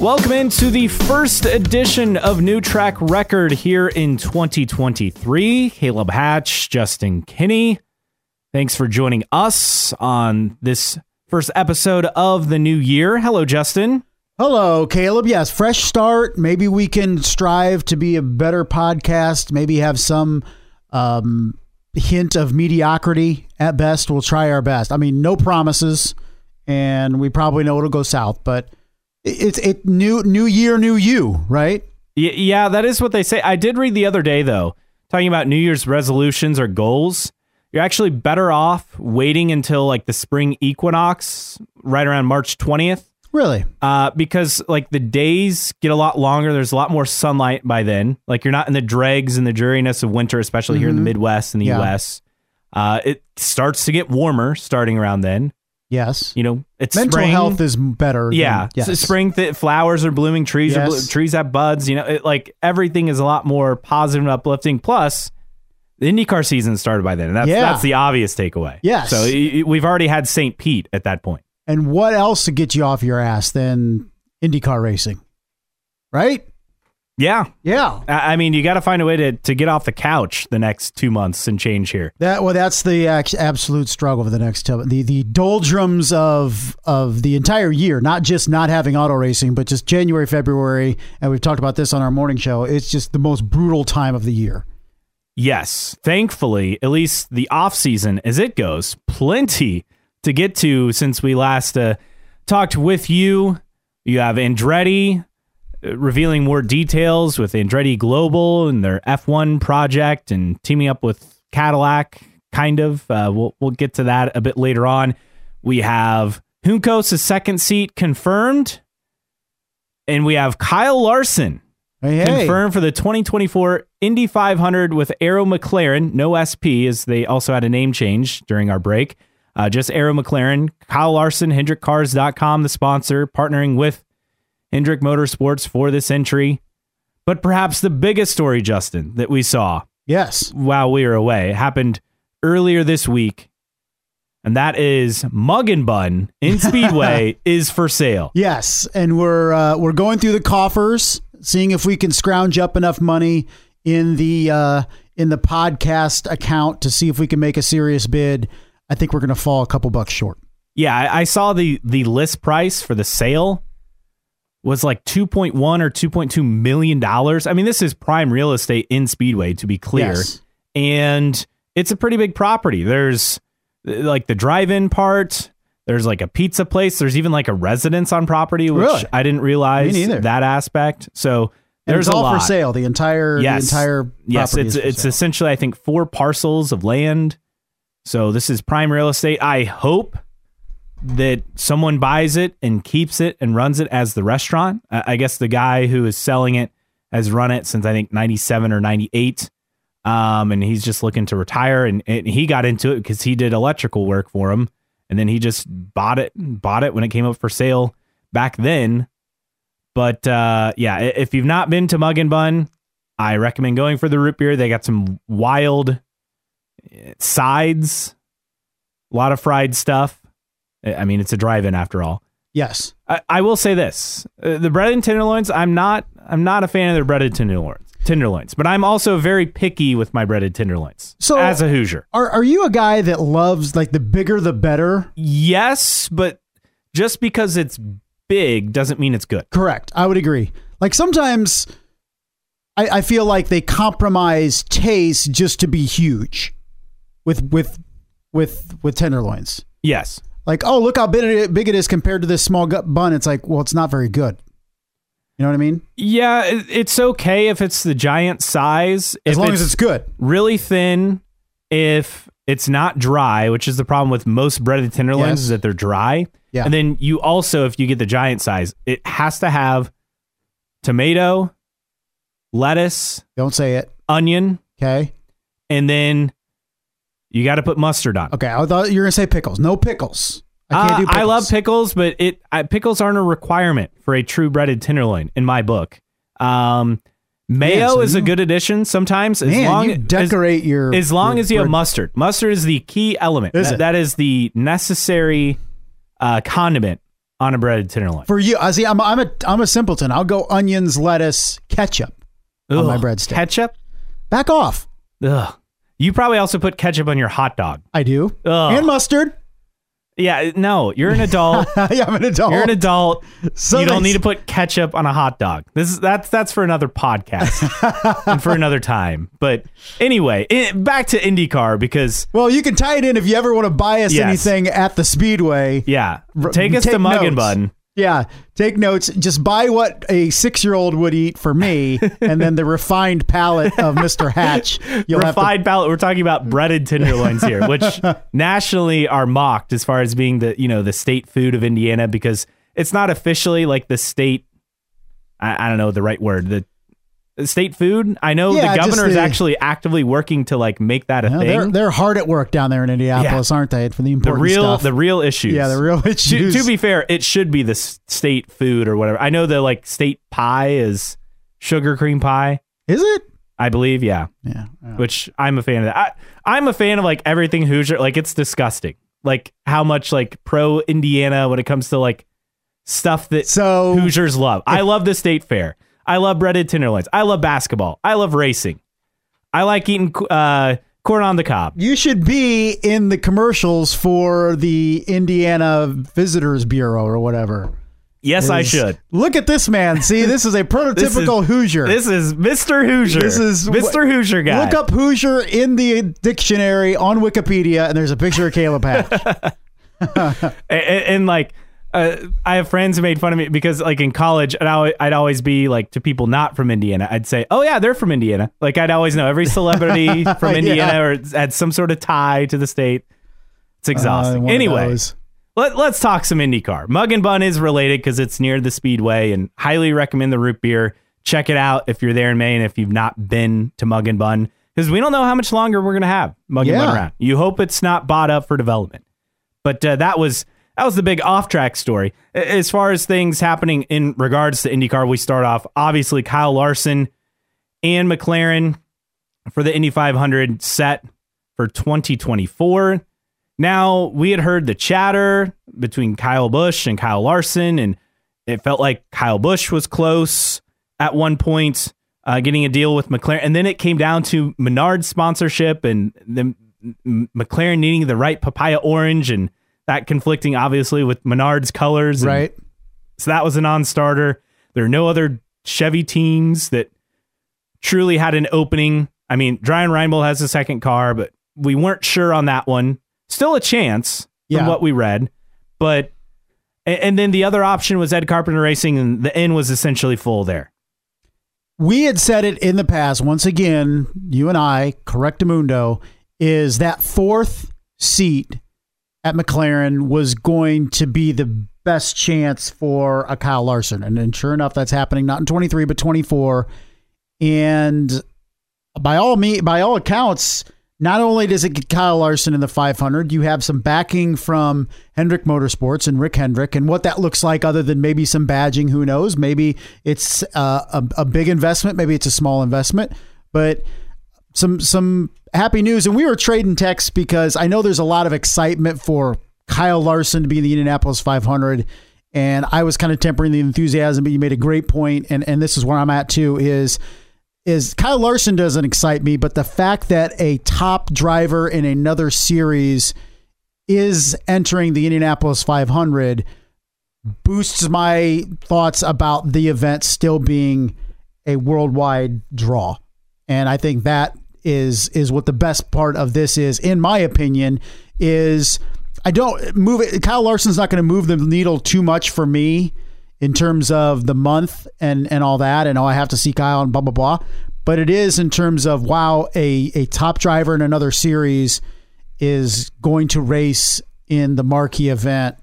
Welcome into the first edition of New Track Record here in 2023. Caleb Hatch, Justin Kinney. Thanks for joining us on this first episode of the new year. Hello, Justin. Hello, Caleb. Yes, fresh start. Maybe we can strive to be a better podcast. Maybe have some um, hint of mediocrity at best. We'll try our best. I mean, no promises, and we probably know it'll go south. But it's it new new year, new you, right? Y- yeah, that is what they say. I did read the other day though, talking about New Year's resolutions or goals. You're actually better off waiting until like the spring equinox, right around March 20th. Really? Uh, because like the days get a lot longer. There's a lot more sunlight by then. Like you're not in the dregs and the dreariness of winter, especially here in the Midwest and the Yeah. US. Uh, it starts to get warmer starting around then. Yes. You know, it's Mental spring. health is better. than- Yeah, yes. so spring th- flowers are blooming, trees are blo- trees have buds. You know, it, like everything is a lot more positive and uplifting. Plus, the IndyCar season started by then, and that's Yeah. that's the obvious takeaway. Yes. so we've already had St. Pete at that point. And what else to get you off your ass than IndyCar racing? Right? Yeah, Yeah. I, I mean, you got to find a way to to get off the couch the next two months and change here. That well, that's the act- absolute struggle for the next two, the the doldrums of of the entire year. Not just not having auto racing, but just January, February, and we've talked about this on our morning show. It's just the most brutal time of the year. Yes, thankfully, at least the off season as it goes, plenty to get to since we last uh, talked with you. You have Andretti revealing more details with Andretti Global and their F1 project and teaming up with Cadillac. Kind of, uh, we'll we'll get to that a bit later on. We have Juncos' second seat confirmed, and we have Kyle Larson Hey, hey. confirmed for the 2024 Indy 500 with Arrow McLaren, no SP, as they also had a name change during our break. Uh, just Arrow McLaren, Kyle Larson, HendrickCars.com, the sponsor, partnering with Hendrick Motorsports for this entry. But perhaps the biggest story, Justin, that we saw Yes. while we were away happened earlier this week. And that is Mug and Bun in Speedway is for sale. Yes, and we're uh, we're going through the coffers, seeing if we can scrounge up enough money in the uh, in the podcast account to see if we can make a serious bid. I think we're going to fall a couple bucks short. Yeah, I, I saw the the list price for the sale was like 2.1 or 2.2 million dollars. I mean, this is prime real estate in Speedway to be clear. Yes. And it's a pretty big property. There's uh, like the drive-in part, there's like a pizza place, there's even like a residence on property which Really? I didn't realize that aspect. So And there's it's all lot. for sale. The entire Yes. the entire Yes, it's it's sale. essentially I think four parcels of land. So this is prime real estate. I hope that someone buys it and keeps it and runs it as the restaurant. I guess the guy who is selling it has run it since I think 97 or 98. Um, and he's just looking to retire and, and he got into it because he did electrical work for him. And then he just bought it, bought it when it came up for sale back then. But uh, yeah, if you've not been to Mug and Bun, I recommend going for the root beer. They got some wild eh, sides, a lot of fried stuff. I mean, it's a drive-in after all. yes. I, I will say this: uh, the bread and tenderloins. I'm not. I'm not a fan of their breaded tenderloins. Tenderloins, but I'm also very picky with my breaded tenderloins. So- as a Hoosier, Are are you a guy that loves like the bigger the better? yes, but just because it's big doesn't mean it's good. Correct. I would agree. Like sometimes I, I feel like they compromise taste just to be huge with with with with tenderloins. Yes, Like, oh, look how big it, big it is compared to this small bun. It's like, well, it's not very good. You know what I mean? yeah, it's okay if it's the giant size. As long as it's good. really thin if it's not dry, which is the problem with most breaded tenderloins Yes. is that they're dry. Yeah. And then you also, if you get the giant size, it has to have tomato, lettuce, Don't say it. onion, Okay. and then you got to put mustard on. Okay. I thought you were gonna say pickles. No pickles. I can't Uh, do pickles. I love pickles, but it I, pickles aren't a requirement for a true breaded tenderloin in my book. Um, mayo so is a good addition sometimes as Man, long you as decorate your as long your as you have mustard. Mustard is the key element. Is That- that is the necessary uh, condiment on a breaded tenderloin. For you, I see. I'm I'm a I'm a simpleton. I'll go onions, lettuce, ketchup on my breadstick. Ketchup? Back off. Ugh. You probably also put ketchup on your hot dog. I do. Ugh. And mustard. Yeah, no, you're an adult. yeah, I'm an adult. You're an adult. So you don't need to put ketchup on a hot dog. This is that's that's for another podcast and for another time. But anyway, i back to IndyCar because Well, you can tie it in if you ever want to buy us Yes. anything at the Speedway. yeah, take us to take Mug and. Bun. Yeah, take notes. Just buy what a six-year-old would eat for me, and then the refined palate of Mr. Hatch. You'll have to Refined palate. We're talking about breaded tenderloins here, which nationally are mocked as far as being the you know the state food of Indiana because it's not officially like the state. I, I don't know the right word. The state food. I know Yeah, the governor is the- actually actively working to like make that a No, thing. they're they're hard at work down there in Indianapolis, aren't they? For the the important real stuff. the real issues. yeah, the real to, issues. to be fair, it should be the state food or whatever. I know the like state pie is sugar cream pie. is it? I believe, yeah. Yeah. yeah. Which I'm a fan of that. I, I'm a fan of like everything Hoosier. Like it's disgusting. Like how much like pro Indiana when it comes to like stuff that So Hoosiers love. I love the state fair. I love breaded tenderloins. I love basketball. I love racing. I like eating uh, corn on the cob. you should be in the commercials for the Indiana Visitors Bureau or whatever. Yes, I should. Look at this man. See, this is a prototypical Hoosier. This is Mr. Hoosier. This is Mr. Hoosier guy. Look up Hoosier in the dictionary on Wikipedia, and there's a picture of Caleb Hatch. and, and, like uh, I have friends who made fun of me because like in college I'd always, I'd always be like to people not from Indiana I'd say oh yeah they're from Indiana. Like I'd always know every celebrity from Yeah. Indiana or had some sort of tie to the state. It's Uh, exhausting. one of anyway let, let's talk some IndyCar. Mug and Bun is related because it's near the Speedway and highly recommend the root beer. Check it out if you're there in Maine if you've not been to Mug and Bun because we don't know how much longer we're gonna have Mug and Bun around. You hope it's not bought up for development. But uh, that was that was the big off-track story. As far as things happening in regards to IndyCar, we start off obviously Kyle Larson and McLaren for the Indy 500 set for 2024. Now we had heard the chatter between Kyle Busch and Kyle Larson, and it felt like Kyle Busch was close at one point, uh, getting a deal with McLaren, and then it came down to Menard sponsorship and the McLaren needing the right papaya orange and that conflicting obviously with Menard's colors. and- right? So that was a non-starter. There are no other Chevy teams that truly had an opening. I mean, Dreyer Reinbold has a second car, but we weren't sure on that one. Still a chance from Yeah. what we read, but and, and then the other option was Ed Carpenter Racing, and the end was essentially full there. We had said it in the past. Once again, you and I, Correctamundo, is that fourth seat at McLaren was going to be the best chance for a Kyle Larson. And sure enough, that's happening not in 23, but 24. And by all me by all accounts, not only does it get Kyle Larson in the 500, you have some backing from Hendrick Motorsports and Rick Hendrick, and what that looks like, other than maybe some badging, who knows? Maybe it's uh, a, a big investment, maybe it's a small investment, but some some happy news. And we were trading texts because I know there's a lot of excitement for Kyle Larson to be in the Indianapolis 500. And I was kind of tempering the enthusiasm, but you made a great point, and and this is where I'm at too. Is is Kyle Larson doesn't excite me, but the fact that a top driver in another series is entering the Indianapolis 500 boosts my thoughts about the event still being a worldwide draw. And I think that is is what the best part of this is, in my opinion, is I don't move it. Kyle Larson's not going to move the needle too much for me in terms of the month and and all that. And oh, I have to see Kyle and blah blah blah. But it is in terms of wow, a a top driver in another series is going to race in the marquee event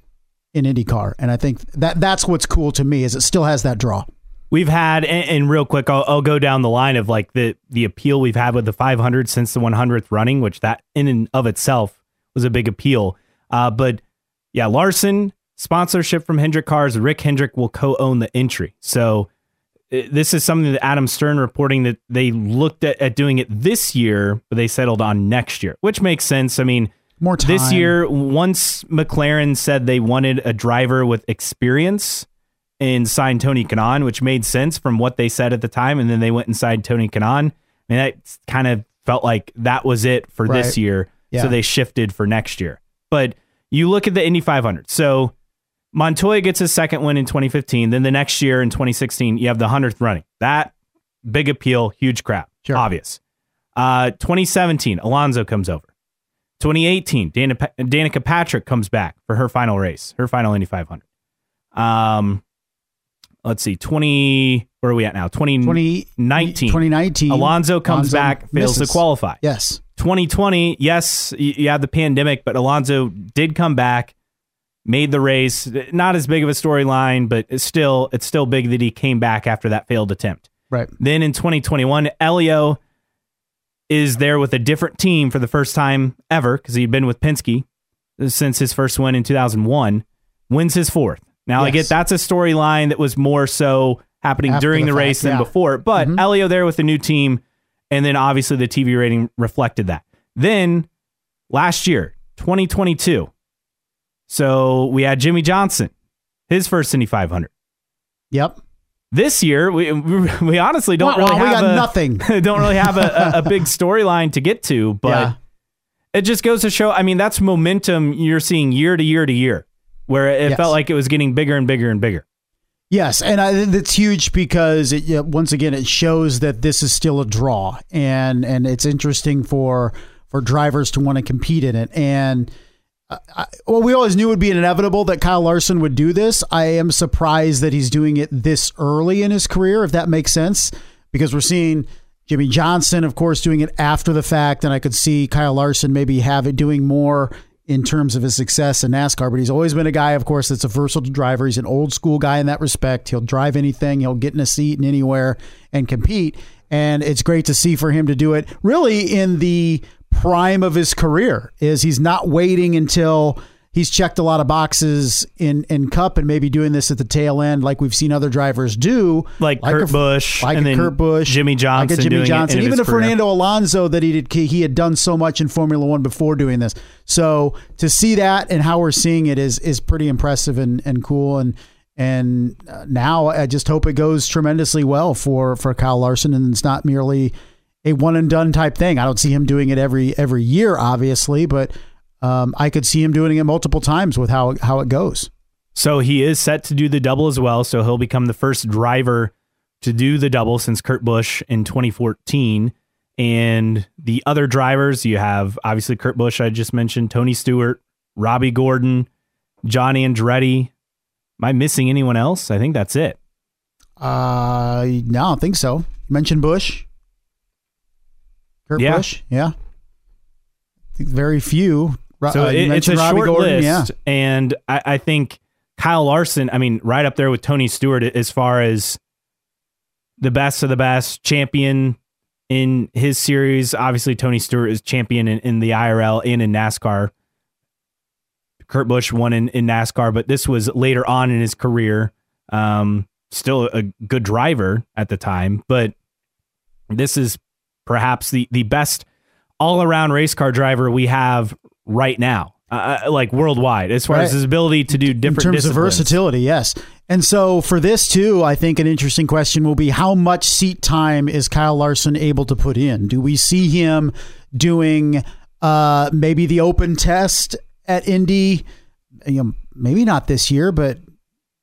in IndyCar, and I think that that's what's cool to me is it still has that draw. We've had, and, and real quick, I'll, I'll go down the line of like the the appeal we've had with the 500 since the 100th running, which that in and of itself was a big appeal. Uh, but yeah, Larson sponsorship from Hendrick Cars. Rick Hendrick will co-own the entry. So uh, this is something that Adam Stern reporting that they looked at, at doing it this year, but they settled on next year, which makes sense. I mean, More time. This year, once McLaren said they wanted a driver with experience and signed Tony Kanaan, which made sense from what they said at the time, and then they went and signed Tony Kanaan. I mean, that kind of felt like that was it for Right. this year. Yeah. So they shifted for next year. But you look at the Indy 500. So Montoya gets his second win in 2015. Then the next year in 2016, you have the 100th running. That big appeal, huge crap, Sure. obvious. Uh, 2017, Alonso comes over. 2018, Dana, Danica Patrick comes back for her final race, her final Indy 500. Um, let's see, 20, where are we at now? 20, 2019. 2019. Alonso comes Alonso back, fails misses. to qualify. Yes. 2020, yes, you had the pandemic, but Alonso did come back, made the race. Not as big of a storyline, but it's still it's still big that he came back after that failed attempt. Right. Then in 2021, Elio is there with a different team for the first time ever because he'd been with Penske since his first win in 2001. Wins his fourth. Now I get that's a storyline that was more so happening After during the the, fact, race than yeah. before. But Mhm. Elio there with the new team, and then obviously the TV rating reflected that. Then last year, 2022. So we had Jimmie Johnson, his first Indy 500. Yep. This year, we we honestly don't Wow, really wow, we have got a, nothing. don't really have a, a, a big storyline to get to, but Yeah. it just goes to show. I mean, that's momentum you're seeing year to year to year, where it Yes. felt like it was getting bigger and bigger and bigger. Yes, and I that's huge because it yeah, once again it shows that this is still a draw, and and it's interesting for for drivers to want to compete in it. And I, well, we always knew it would be inevitable that Kyle Larson would do this. I am surprised that he's doing it this early in his career, if that makes sense, because we're seeing. Jimmie Johnson, of course, doing it after the fact, and I could see Kyle Larson maybe have it doing more in terms of his success in NASCAR. But he's always been a guy, of course, that's a versatile driver. He's an old school guy in that respect. He'll drive anything, he'll get in a seat and anywhere and compete. And it's great to see for him to do it really in the prime of his career. Is he's not waiting until he's checked a lot of boxes in in Cup and maybe doing this at the tail end, like we've seen other drivers do, Like Kurt a- Busch, like and a Kurt Busch, Jimmie Johnson like a Jimmie doing Johnson, even a career. Fernando Alonso that he did he had done so much in Formula One before doing this. So to see that and how we're seeing it is is pretty impressive and and cool and. And uh, now I just hope it goes tremendously well for for Kyle Larson, and it's not merely a one and done type thing. I don't see him doing it every every year, obviously, but um, I could see him doing it multiple times with how how it goes. So he is set to do the double as well. So he'll become the first driver to do the double since Kurt Busch in 2014. And the other drivers, you have obviously Kurt Busch, I just mentioned, Tony Stewart, Robby Gordon, Johnny Andretti. Am I missing anyone else? I think that's it. Uh, no, I don't think so. You mentioned Busch. Kurt Yeah. Busch, yeah. Very few. So uh, it, it's a Robby short Gordon, list. yeah. And I, I think Kyle Larson, I mean, right up there with Tony Stewart as far as the best of the best champion in his series. Obviously, Tony Stewart is champion in, in the IRL and in NASCAR. Kurt Busch won in, in NASCAR, but this was later on in his career. Um, still a good driver at the time, but this is perhaps the, the best all around race car driver we have right now, uh, uh, like worldwide, as far as his ability to do in different terms of versatility, yes. And so for this too, I think an interesting question will be how much seat time is Kyle Larson able to put in? Do we see him doing uh, maybe the open test at Indy? You know, maybe not this year, but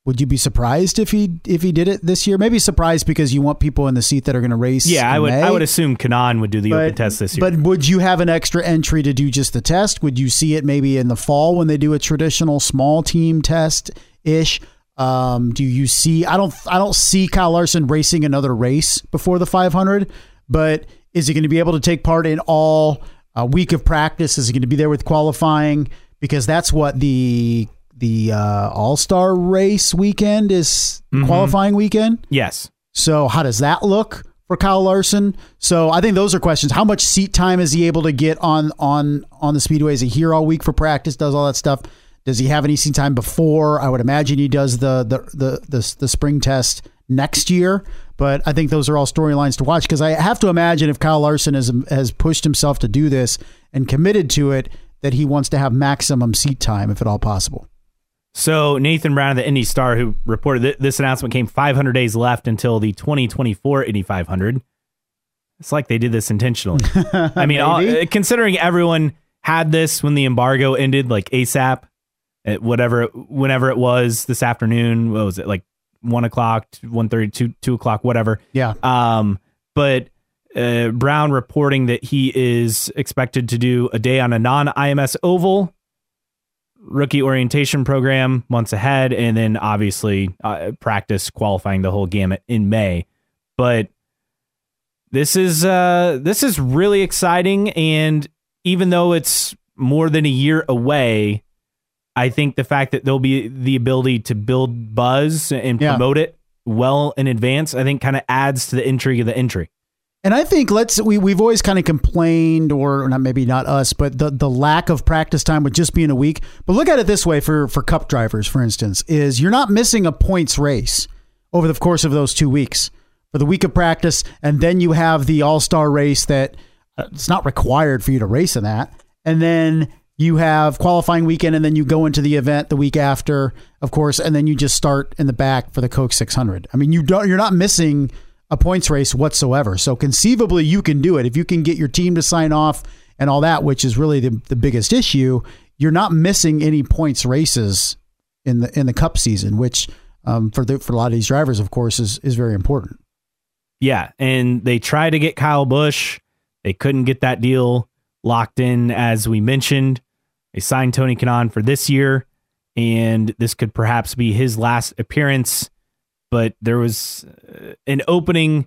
would you be surprised if he if he did it this year? Maybe surprised because you want people in the seat that are going to race. Yeah, I would. May. I would assume Kanaan would do the open test this year. But would you have an extra entry to do just the test? Would you see it maybe in the fall when they do a traditional small team test ish? Um, do you see? I don't. I don't see Kyle Larson racing another race before the 500. But is he going to be able to take part in all a week of practice? Is he going to be there with qualifying? Because that's what the the uh, All Star race weekend is qualifying weekend. yes, So how does that look for Kyle Larson? So I think those are questions. How much seat time is he able to get on on on the speedway? Is he here all week for practice? Does all that stuff? Does he have any seat time before? I would imagine he does the the the the, the spring test next year. But I think those are all storylines to watch because I have to imagine if Kyle Larson has has pushed himself to do this and committed to it, that he wants to have maximum seat time if at all possible. So Nathan Brown of the Indy Star, who reported that this announcement came 500 days left until the 2024 Indy 500. It's like they did this intentionally. I mean, all, considering everyone had this when the embargo ended, like ASAP, at whatever, whenever it was this afternoon. What was it like? One o'clock, one thirty, two two o'clock, whatever. Yeah. Um, but uh, Brown reporting that he is expected to do a day on a non IMS oval rookie orientation program months ahead, and then obviously uh, practice qualifying the whole gamut in May. But this is uh, this is really exciting, and even though it's more than a year away, I think the fact that there'll be the ability to build buzz and Yeah. promote it well in advance, I think kind of adds to the intrigue of the entry. And I think let's we we've always kind of complained, or not maybe not us, but the the lack of practice time with just being a week. But look at it this way for for Cup drivers, for instance, is you're not missing a points race over the course of those two weeks for the week of practice, and then you have the All Star race that uh, it's not required for you to race in that, and then you have qualifying weekend, and then you go into the event the week after, of course, and then you just start in the back for the Coke 600. I mean, you don't you're not missing a points race whatsoever. So conceivably, you can do it if you can get your team to sign off and all that, which is really the, the biggest issue. You're not missing any points races in the in the Cup season, which um, for the for a lot of these drivers, of course, is is very important. Yeah, and they tried to get Kyle Busch. They couldn't get that deal locked in, as we mentioned. They signed Tony Kanaan for this year, and this could perhaps be his last appearance. But there was uh, an opening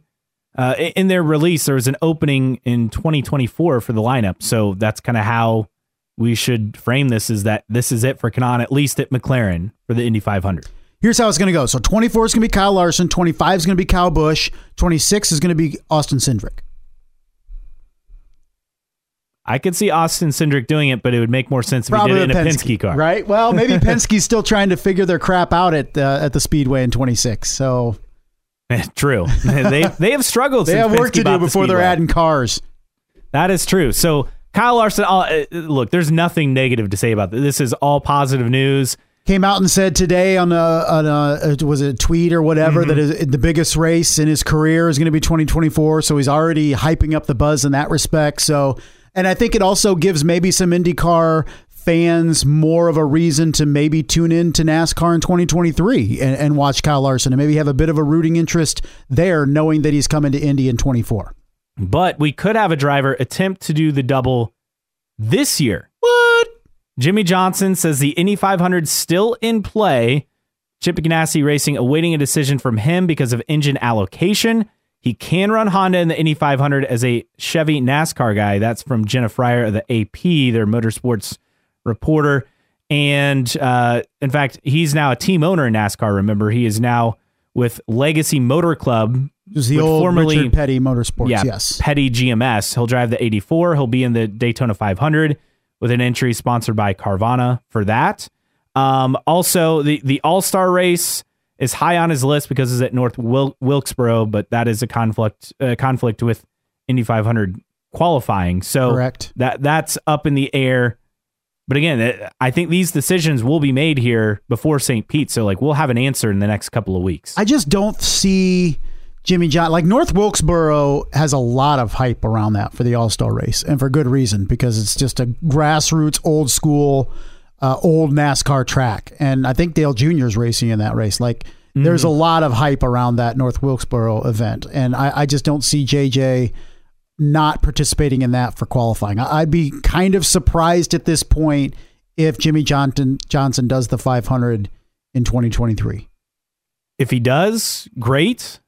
uh, in their release. There was an opening in 2024 for the lineup, so that's kind of how we should frame this: is that this is it for Kanaan, at least at McLaren for the Indy 500. Here's how it's going to go. So 24 is going to be Kyle Larson, 25 is going to be Kyle Busch, 26 is going to be Austin Cindric. I could see Austin Cindric doing it, but it would make more sense if he did it in a Penske, car. right? Well, maybe Penske's still trying to figure their crap out at uh, at the Speedway in 26. So True. they they have struggled. they since have work to do bought the before they're adding cars. That is true. So Kyle Larson. Uh, look, there's nothing negative to say about this. This is all positive news. Came out and said today on a, on a was it a tweet or whatever that is, the biggest race in his career is going to be 2024. So he's already hyping up the buzz in that respect. So, and I think it also gives maybe some IndyCar fans more of a reason to maybe tune in to NASCAR in 2023 and, and watch Kyle Larson and maybe have a bit of a rooting interest there, knowing that he's coming to Indy in 24. But we could have a driver attempt to do the double this year. What? Jimmie Johnson says the Indy 500 still in play. Chip Ganassi Racing awaiting a decision from him because of engine allocation. He can run Honda in the Indy 500 as a Chevy NASCAR guy. That's from Jenna Fryer of the AP, their motorsports reporter. And uh, in fact, he's now a team owner in NASCAR. Remember, he is now with Legacy Motor Club. The old formerly- Richard Petty Motorsports. yeah, yes. Petty GMS. He'll drive the 84. He'll be in the Daytona 500 with an entry sponsored by Carvana for that. Um, also, the the All Star race is high on his list because it's at North Wil- Wilkesboro, but that is a conflict uh, conflict with Indy 500 qualifying. So Correct. that that's up in the air. But again, I think these decisions will be made here before St. Pete. So like we'll have an answer in the next couple of weeks. I just don't see Jimmie John like North Wilkesboro has a lot of hype around that for the All Star race, and for good reason because it's just a grassroots, old school, uh, old NASCAR track, and I think Dale Jr. is racing in that race. Like, there's a lot of hype around that North Wilkesboro event, and I, I just don't see JJ not participating in that for qualifying. I- I'd be kind of surprised at this point if Jimmie Johnson Johnson does the 500 in 2023. if he does, great.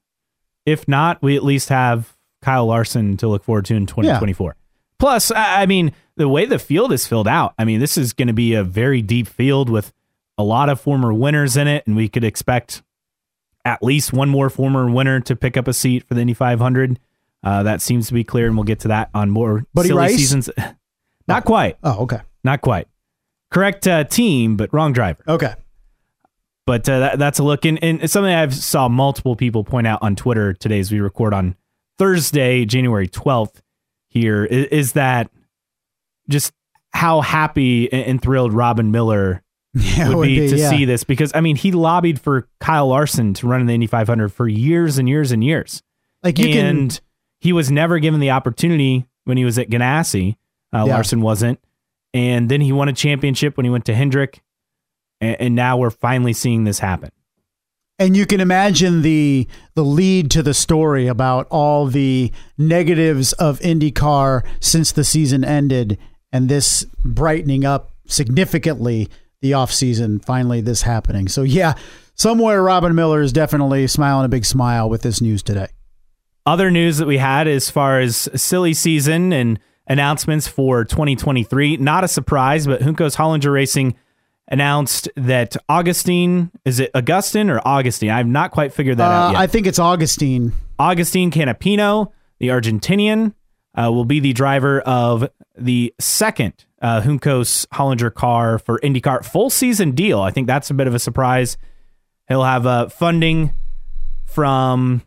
If not, we at least have Kyle Larson to look forward to in 2024. Plus, I I mean, the way the field is filled out, I mean, this is going to be a very deep field with a lot of former winners in it, and we could expect at least one more former winner to pick up a seat for the Indy 500. Uh, that seems to be clear, and we'll get to that on more Buddy silly Rice? seasons. Not quite, Oh, okay. not quite. Correct uh, team, but wrong driver. Okay. But uh, that, that's a look, and, and it's something I've saw multiple people point out on Twitter today as we record on Thursday, January twelfth. Here is, is that just how happy and thrilled Robin Miller Yeah, would, be, to yeah. see this because I mean he lobbied for Kyle Larson to run in the Indy 500 for years and years and years, Like you and can, he was never given the opportunity when he was at Ganassi. Uh, Yeah. Larson wasn't, and then he won a championship when he went to Hendrick, and, and now we're finally seeing this happen. and you can imagine the the lead to the story about all the negatives of IndyCar since the season ended, and this brightening up significantly the off season. Finally, this happening. So yeah, somewhere Robin Miller is definitely smiling a big smile with this news today. Other news that we had as far as silly season and announcements for 2023. Not a surprise, but Juncos Hollinger Racing announced that Augustine, is it Augustine or Augustine? I've not quite figured that out Uh, yet. I think it's Augustine. Augustine Canapino, the Argentinian, uh, will be the driver of the second uh, Hollinger car for IndyCar. Full season deal. I think that's a bit of a surprise. He'll have uh, funding from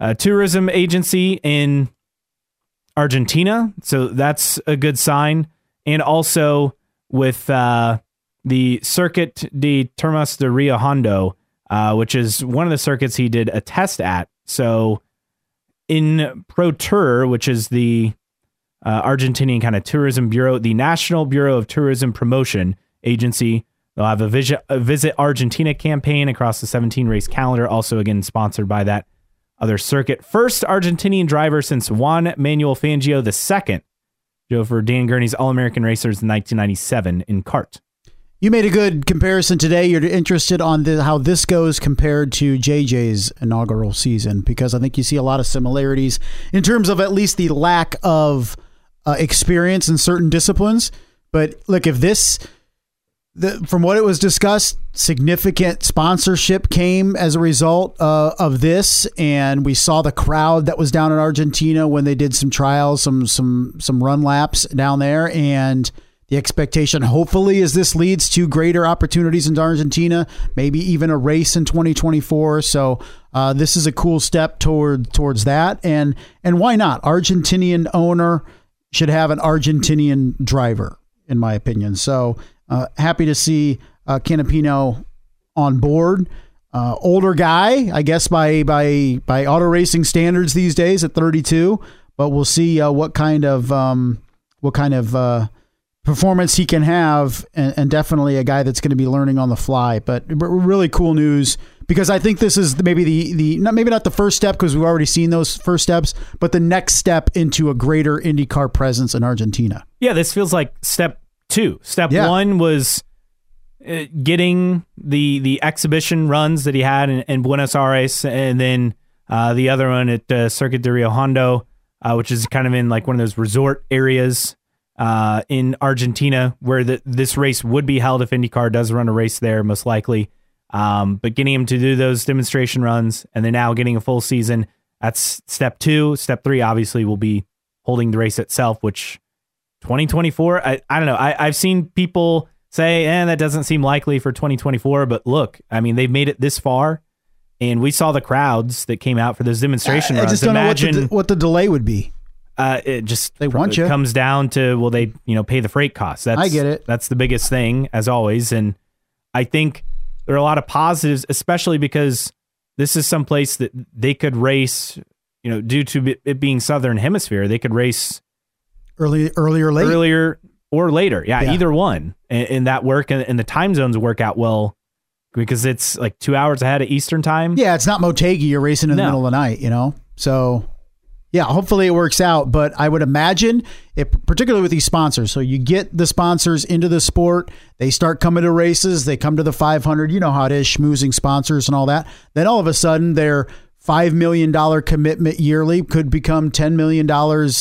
a tourism agency in Argentina. So that's a good sign. And also with uh, the Circuit de Termas de Rio Hondo, uh, which is one of the circuits he did a test at. So INPROTUR, which is the uh, Argentinian kind of tourism bureau, the National Bureau of Tourism Promotion Agency, they'll have a visit, a visit Argentina campaign across the 17 race calendar, also again sponsored by that other circuit. First Argentinian driver since Juan Manuel Fangio II, Joe for Dan Gurney's All American Racers in 1997 in CART. You made a good comparison today. You're interested on the, how this goes compared to JJ's inaugural season because I think you see a lot of similarities in terms of at least the lack of uh, experience in certain disciplines. But look, if this, the, from what it was discussed, significant sponsorship came as a result uh, of this, and we saw the crowd that was down in Argentina when they did some trials, some some some run laps down there, and the expectation, hopefully, is this leads to greater opportunities in Argentina, maybe even a race in 2024. So uh, this is a cool step toward towards that, and and why not? Argentinian owner should have an Argentinian driver, in my opinion. So uh, happy to see uh, Canapino on board. Uh, older guy, I guess by by by auto racing standards these days at 32, but we'll see uh, what kind of um, what kind of uh, performance he can have, and, and definitely a guy that's going to be learning on the fly. But r- really cool news because I think this is maybe the the not, maybe not the first step because we've already seen those first steps, but the next step into a greater IndyCar presence in Argentina. Yeah, this feels like step two. Step Yeah. one was uh, getting the the exhibition runs that he had in, in Buenos Aires, and then uh, the other one at uh, Circuit de Rio Hondo, uh, which is kind of in like one of those resort areas uh, in Argentina, where the, this race would be held if IndyCar does run a race there, most likely. Um, but getting him to do those demonstration runs, and then now getting a full season. That's step two. Step three, obviously, will be holding the race itself, which 2024 I, I don't know I, i've seen people say and that doesn't seem likely for 2024 but look i mean they've made it this far and we saw the crowds that came out for those demonstration I runs I just don't imagine know what the, what the delay would be. Uh, it just They want you. comes down to will they you know pay the freight costs that's I get it. that's the biggest thing as always and i think there are a lot of positives especially because this is some place that they could race you know due to it being southern hemisphere they could race Early, earlier, late. earlier or later. Yeah, Yeah. either one. And, and that work and, and the time zones work out well because it's like two hours ahead of Eastern time. Yeah, it's not Motegi. You're racing in the middle of the night, you know? So, yeah, hopefully it works out. But I would imagine, it, particularly with these sponsors, so you get the sponsors into the sport, they start coming to races, they come to the 500. You know how it is, schmoozing sponsors and all that. Then all of a sudden, their $5 million commitment yearly could become $10 million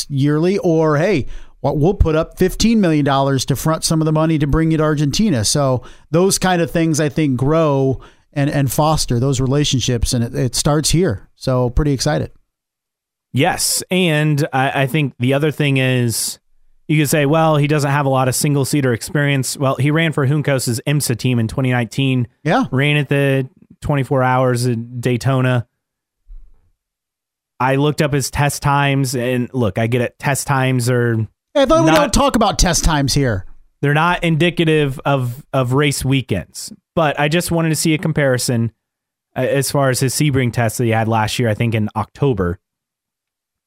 yearly. Or, hey, well, we'll put up $15 million to front some of the money to bring you to Argentina. So those kind of things, I think, grow and, and foster those relationships. And it, it starts here. So pretty excited. Yes. And I, I think the other thing is you could say, well, he doesn't have a lot of single seater experience. Well, he ran for Juncos' IMSA team in 2019, Yeah. ran at the 24 hours at Daytona. I looked up his test times and look, I get it. Test times are I thought we don't talk about test times here. they're not indicative of of race weekends. But I just wanted to see a comparison uh, as far as his Sebring test that he had last year, I think in October.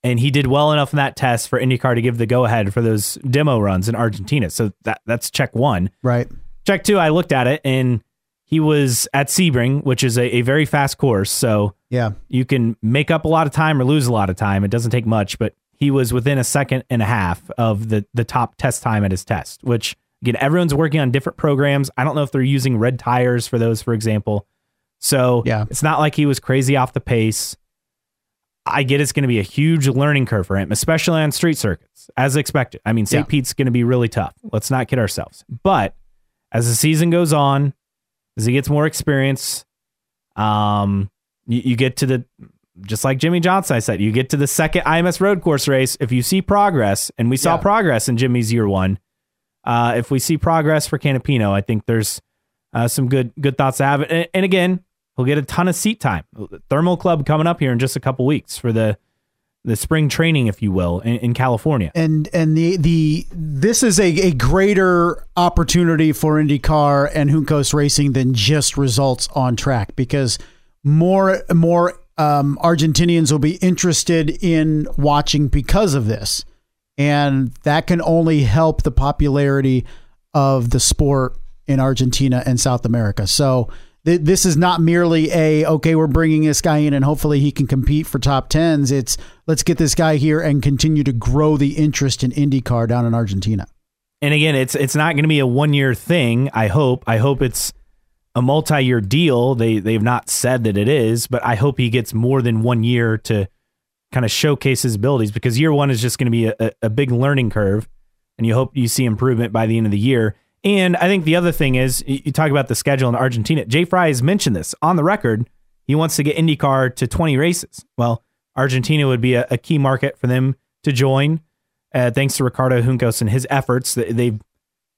And he did well enough in that test for IndyCar to give the go ahead for those demo runs in Argentina. So that that's check one. Right. Check two, I looked at it and he was at Sebring, which is a, a very fast course. So Yeah. you can make up a lot of time or lose a lot of time. It doesn't take much, but he was within a second and a half of the the top test time at his test, which again, everyone's working on different programs. I don't know if they're using red tires for those, for example. So Yeah. it's not like he was crazy off the pace. I get it's going to be a huge learning curve for him, especially on street circuits, as expected. I mean, St. Yeah. Pete's going to be really tough. Let's not kid ourselves. But as the season goes on, as he gets more experience, um, you, you get to the just like Jimmie Johnson, I said, you get to the second IMS road course race. If you see progress, and we saw Yeah. progress in Jimmie's year one, uh, if we see progress for Canapino, I think there's uh, some good good thoughts to have. And, and again, he'll get a ton of seat time. Thermal Club coming up here in just a couple weeks for the the spring training, if you will, in, in California. and and the the this is a, a greater opportunity for IndyCar and Juncos Racing than just results on track because more more um, Argentinians will be interested in watching because of this, and that can only help the popularity of the sport in Argentina and South America. So th- this is not merely a okay, we're bringing this guy in and hopefully he can compete for top tens. It's let's get this guy here and continue to grow the interest in IndyCar down in Argentina. and again, it's it's not going to be a one year thing. I hope. I hope it's a multi year deal. They they've not said that it is, but I hope he gets more than one year to kind of showcase his abilities because year one is just going to be a, a big learning curve, and you hope you see improvement by the end of the year. And I think the other thing is you talk about the schedule in Argentina. Jay Frye has mentioned this on the record. He wants to get IndyCar to 20 races. Well, Argentina would be a, a key market for them to join. Uh, thanks to Ricardo Juncos and his efforts, they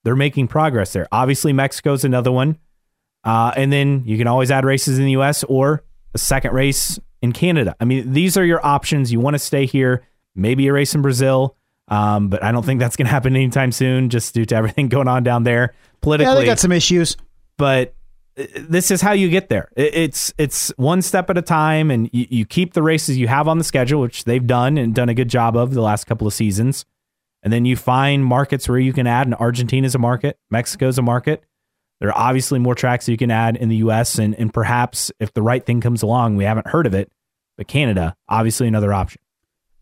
they're making progress there. Obviously, Mexico's another one, uh, and then you can always add races in the U.S. or a second race in Canada. I mean, these are your options. You want to stay here, maybe a race in Brazil, um, but I don't think that's going to happen anytime soon, just due to everything going on down there politically Yeah, they got some issues. but uh, this is how you get there. It's it's one step at a time, and you, you keep the races you have on the schedule, which they've done and done a good job of the last couple of seasons. And then you find markets where you can add, and Argentina's a market, Mexico's a market. There are obviously more tracks you can add in the U.S. and and perhaps if the right thing comes along, we haven't heard of it, but Canada, obviously another option.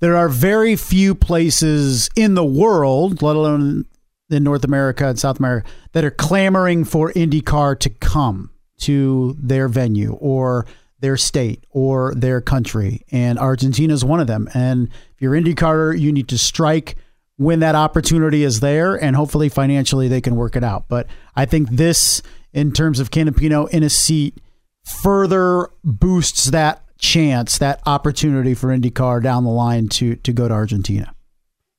There are very few places in the world, let alone in North America and South America, that are clamoring for IndyCar to come to their venue or their state or their country. And Argentina is one of them. And if you're IndyCar, you need to strike when that opportunity is there, and hopefully financially they can work it out. But I think this, in terms of Canapino in a seat, further boosts that chance, that opportunity for IndyCar down the line to to go to Argentina.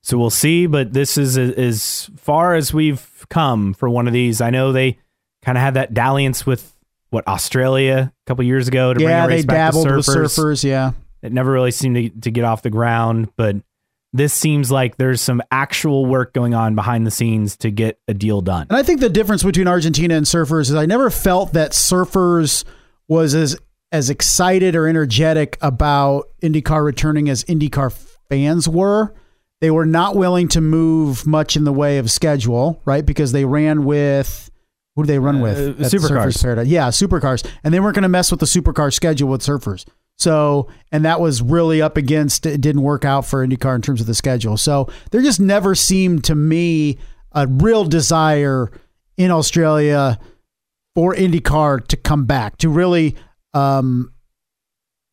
So we'll see, but this is a, as far as we've come for one of these. I know they kind of had that dalliance with what Australia a couple years ago to yeah, bring a they race back to surfers. with surfers. Yeah, It never really seemed to, to get off the ground, but this seems like there's some actual work going on behind the scenes to get a deal done. and I think the difference between Argentina and surfers is I never felt that surfers was as as excited or energetic about IndyCar returning as IndyCar fans were. They were not willing to move much in the way of schedule, right? Because they ran with who do they run with? Uh, supercars. Paradise? Yeah, supercars, and they weren't going to mess with the supercar schedule with surfers. So, and that was really up against. It didn't work out for IndyCar in terms of the schedule. So there just never seemed to me a real desire in Australia for IndyCar to come back to really um,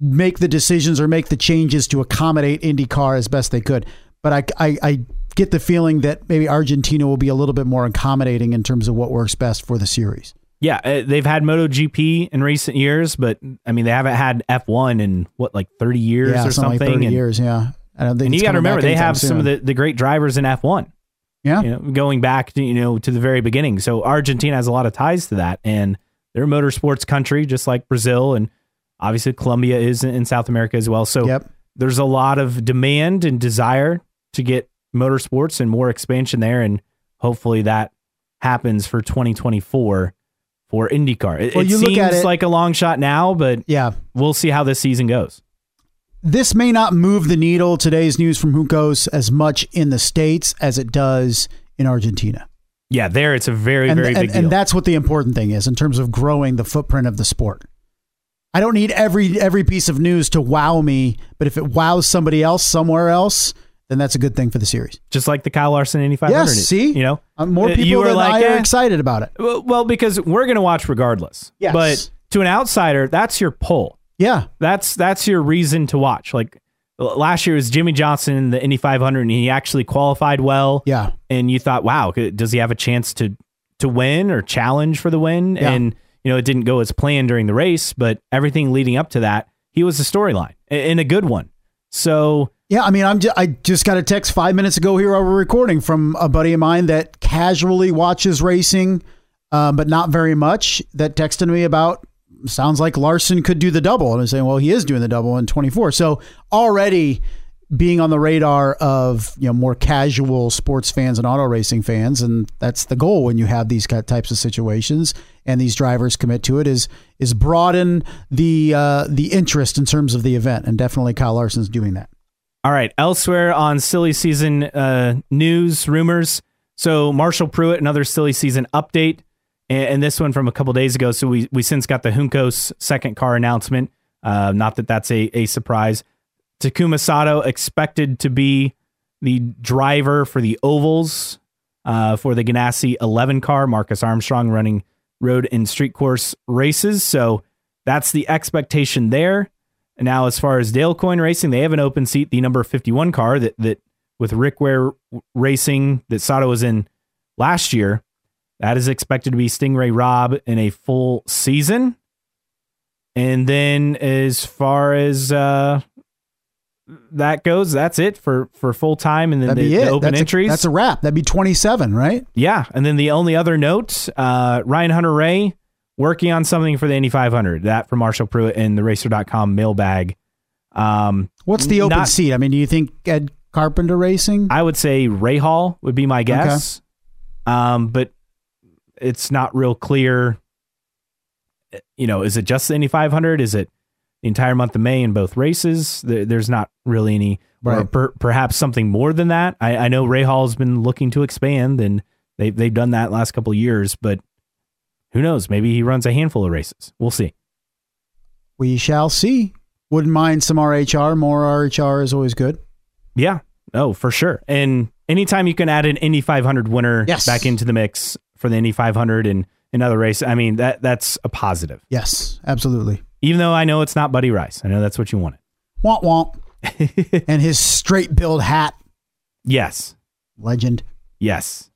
make the decisions or make the changes to accommodate IndyCar as best they could. But I, I, I get the feeling that maybe Argentina will be a little bit more accommodating in terms of what works best for the series. Yeah, uh, they've had MotoGP in recent years, but I mean they haven't had F1 in what like 30 years yeah, or something something. like 30 and, years. Yeah. I don't think and you got to remember they have some of the, the great drivers in F1. Yeah. you know, going back to you know to the very beginning. So Argentina has a lot of ties to that, and they're a motorsports country, just like Brazil, and obviously Colombia is in, in South America as well. So Yep. there's a lot of demand and desire to get motorsports and more expansion there, and hopefully that happens for 2024 for IndyCar. It, Well, it seems at it- like a long shot now, but Yeah. we'll see how this season goes. This may not move the needle, today's news from Juncos, as much in the States as it does in Argentina. Yeah, there it's a very and, very and, big deal. and that's what the important thing is in terms of growing the footprint of the sport. I don't need every every piece of news to wow me, but if it wows somebody else somewhere else, then that's a good thing for the series. just like the Kyle Larson Indy 500. Yes, see? you know, Uh, more Uh, people you than like, I are eh. excited about it. Well, well, because we're going to watch regardless. Yes. But to an outsider, that's your pull. Yeah, That's that's your reason to watch. Like last year was Jimmie Johnson in the Indy 500, and he actually qualified well. yeah, And you thought, wow, does he have a chance to to win or challenge for the win? Yeah. And you know, it didn't go as planned during the race, but everything leading up to that, he was a storyline and a good one. So yeah. I mean, I'm ju- I just got a text five minutes ago here while we're recording from a buddy of mine that casually watches racing, um, but not very much. That texted me about sounds like Larson could do the double, and I'm saying, well, he is doing the double in 24. So already being on the radar of you know more casual sports fans and auto racing fans, and that's the goal when you have these types of situations and these drivers commit to it is is broaden the uh, the interest in terms of the event, and definitely Kyle Larson's doing that. All right. Elsewhere on silly season uh, news, rumors. So Marshall Pruitt, another silly season update, and, and this one from a couple days ago. So we we since got the Juncos second car announcement. Uh, not that that's a a surprise. Takuma Sato expected to be the driver for the ovals uh, for the Ganassi 11 car. Marcus Armstrong running road and street course races. So that's the expectation there. And now, as far as Dale Coyne Racing, they have an open seat, the number 51 car that that with Rick Ware Racing that Sato was in last year. That is expected to be Sting Ray Robb in a full season. And then, as far as uh, that goes, that's it for for full time. And then the, the open that's entries. A, that's a wrap. That'd be 27, right? Yeah, and then the only other note, uh, Ryan Hunter-Reay working on something for the Indy 500. That for Marshall Pruitt in the Racer.com mailbag. Um, What's the open Not- seat? I mean, do you think Ed Carpenter Racing? I would say Rahal would be my guess, um, but it's not real clear. You know, is it just the Indy 500? Is it the entire month of May in both races? There's not really any, or per, perhaps something more than that. I, I know Rahal's been looking to expand, and they've they've done that last couple of years, but who knows? Maybe he runs a handful of races. We'll see. we shall see. Wouldn't mind some RHR. More RHR is always good. Yeah. Oh, for sure. And anytime you can add an Indy 500 winner Yes. back into the mix for the Indy 500 and another race, I mean that that's a positive. Yes, absolutely. Even though I know it's not Buddy Rice, I know that's what you wanted. Womp womp. and his straight build hat, yes, legend. yes.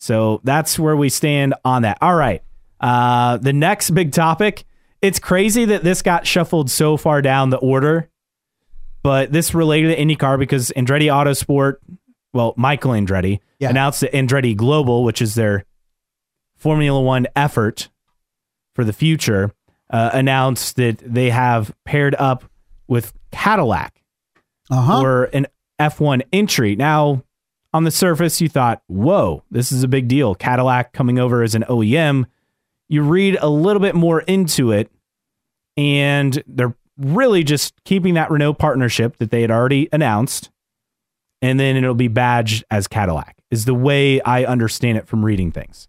So that's where we stand on that. All right. Uh, the next big topic. It's crazy that this got shuffled so far down the order, but this related to IndyCar because Andretti Autosport, well, Michael Andretti Yeah. announced that Andretti Global, which is their Formula One effort for the future, uh, announced that they have paired up with Cadillac Uh huh. for an F1 entry. Now, on the surface, you thought, whoa, this is a big deal. Cadillac coming over as an OEM. You read a little bit more into it, and they're really just keeping that Renault partnership that they had already announced, and then it'll be badged as Cadillac, is the way I understand it from reading things.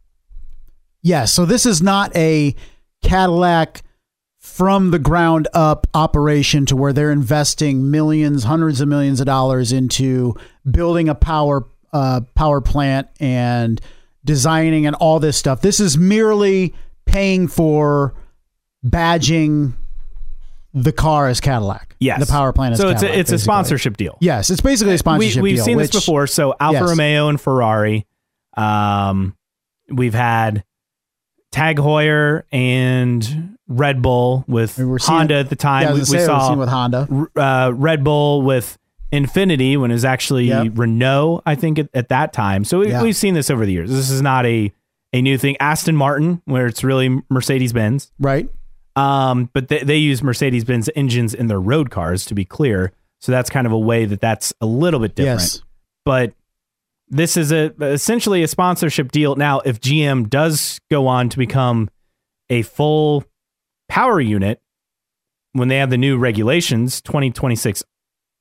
Yes. So this is not a Cadillac from the ground up operation to where they're investing millions, hundreds of millions of dollars into building a power uh, power plant and designing and all this stuff. This is merely paying for badging the car as Cadillac. Yes. The power plant as So it's Cadillac, a, it's a sponsorship deal. Yes, it's basically a sponsorship we, we've deal, seen this before. So Alfa Yes. Romeo and Ferrari. Um, we've had Tag Heuer and Red Bull with We were seeing- Honda at the time. Yeah, we, we say, saw with Honda. uh, Red Bull with Infiniti when it was actually Yep. Renault, I think, at, at that time. So we, Yeah. we've seen this over the years. This is not a, a new thing. Aston Martin, where it's really Mercedes Benz. Right. Um, but they, they use Mercedes Benz engines in their road cars, to be clear. So that's kind of a way that that's a little bit different Yes. but this is a essentially a sponsorship deal. Now, if GM does go on to become a full power unit when they have the new regulations 2026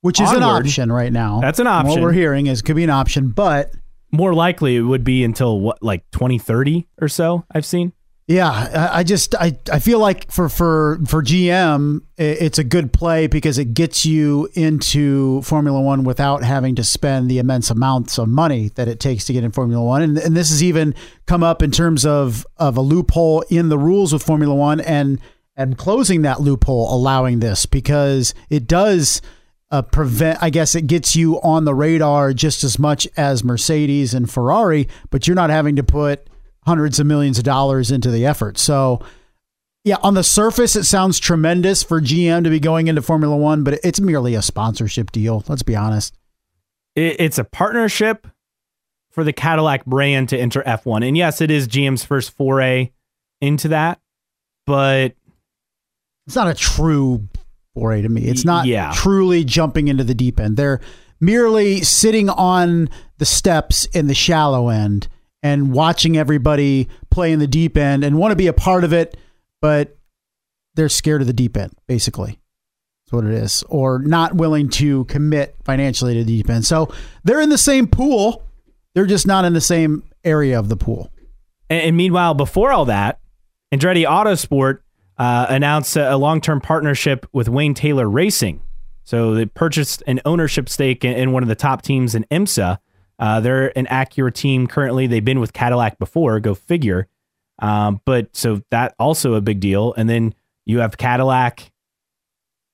which is an option right now. That's an option. What we're hearing is it could be an option, but more likely it would be until what like 2030 or so i've seen Yeah, I, just I, I feel like for for for GM it's a good play because it gets you into Formula One without having to spend the immense amounts of money that it takes to get in Formula One, and and this has even come up in terms of of a loophole in the rules with Formula One and and closing that loophole, allowing this because it does. Uh, prevent i guess it gets you on the radar just as much as mercedes and ferrari but you're not having to put hundreds of millions of dollars into the effort. So, yeah, on the surface, it sounds tremendous for GM to be going into Formula One, but it's merely a sponsorship deal. Let's be honest. it's a partnership for the cadillac brand to enter f1 and yes it is gm's first foray into that but It's not a true foray to me. It's not Yeah. truly jumping into the deep end. They're merely sitting on the steps in the shallow end and watching everybody play in the deep end and want to be a part of it, but they're scared of the deep end, basically. That's what it is. Or not willing to commit financially to the deep end. So they're in the same pool. They're just not in the same area of the pool. And, meanwhile, before all that, Andretti Autosport uh, announced a, a long-term partnership with Wayne Taylor Racing. So they purchased an ownership stake in, in one of the top teams in IMSA. Uh, they're an Acura team currently. They've been with Cadillac before. Go figure. Um, but so that also a big deal. And then you have Cadillac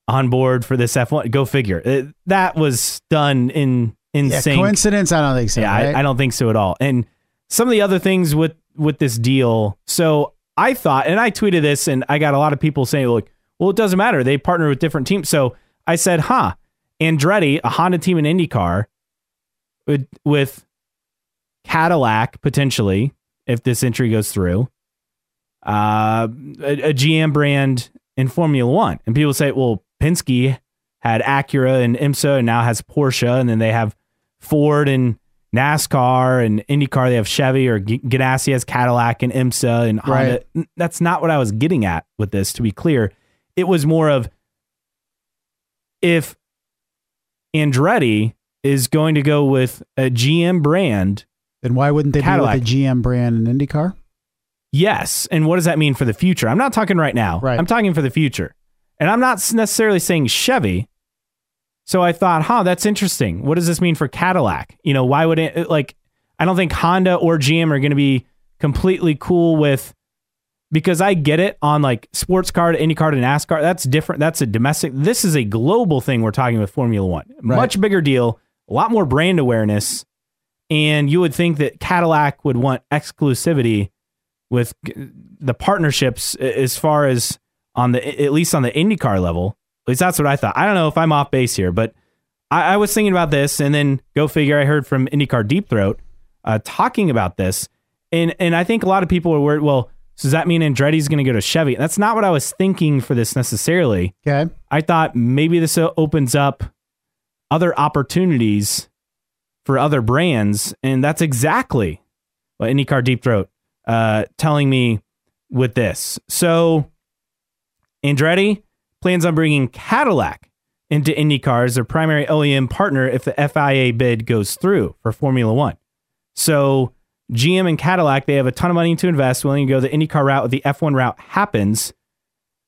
on board for this F1. Go figure. It, that was done in insane Yeah, coincidence? I don't think so. Yeah, right? I, I don't think so at all. And some of the other things with with this deal. So I thought, and I tweeted this, and I got a lot of people saying, "Look, well, it doesn't matter. They partner with different teams." So I said, "Huh." Andretti, a Honda team in IndyCar, with, with Cadillac potentially, if this entry goes through, uh, a, a GM brand in Formula One, and people say, "Well, Penske had Acura and IMSA, and now has Porsche, and then they have Ford and NASCAR and IndyCar. They have Chevy or G- Ganassi has Cadillac and IMSA and Honda. Right. That's not what I was getting at with this. To be clear, it was more of if Andretti is going to go with a GM brand, Then why wouldn't they Cadillac. with a GM brand in IndyCar? yes. And what does that mean for the future? I'm not talking right now. Right. I'm talking for the future. And I'm not necessarily saying Chevy. So I thought, huh, that's interesting. What does this mean for Cadillac? You know, why would it like I don't think Honda or GM are going to be completely cool with because I get it on like sports car to IndyCar to NASCAR. That's different. That's a domestic. This is a global thing we're talking with Formula One. Right. Much bigger deal, a lot more brand awareness. And you would think that Cadillac would want exclusivity with the partnerships as far as on the at least on the IndyCar level. At least that's what I thought. I don't know if I'm off base here, but I, I was thinking about this, and then go figure. I heard from IndyCar Deep Throat uh, talking about this, and and I think a lot of people are worried. Well, so does that mean Andretti's going to go to Chevy? That's not what I was thinking for this necessarily. Okay. I thought maybe this opens up other opportunities for other brands, and that's exactly what IndyCar Deep Throat uh, telling me with this. So Andretti plans on bringing Cadillac into IndyCar as their primary OEM partner if the FIA bid goes through for Formula One. So GM and Cadillac, they have a ton of money to invest, willing to go the IndyCar route the F1 route happens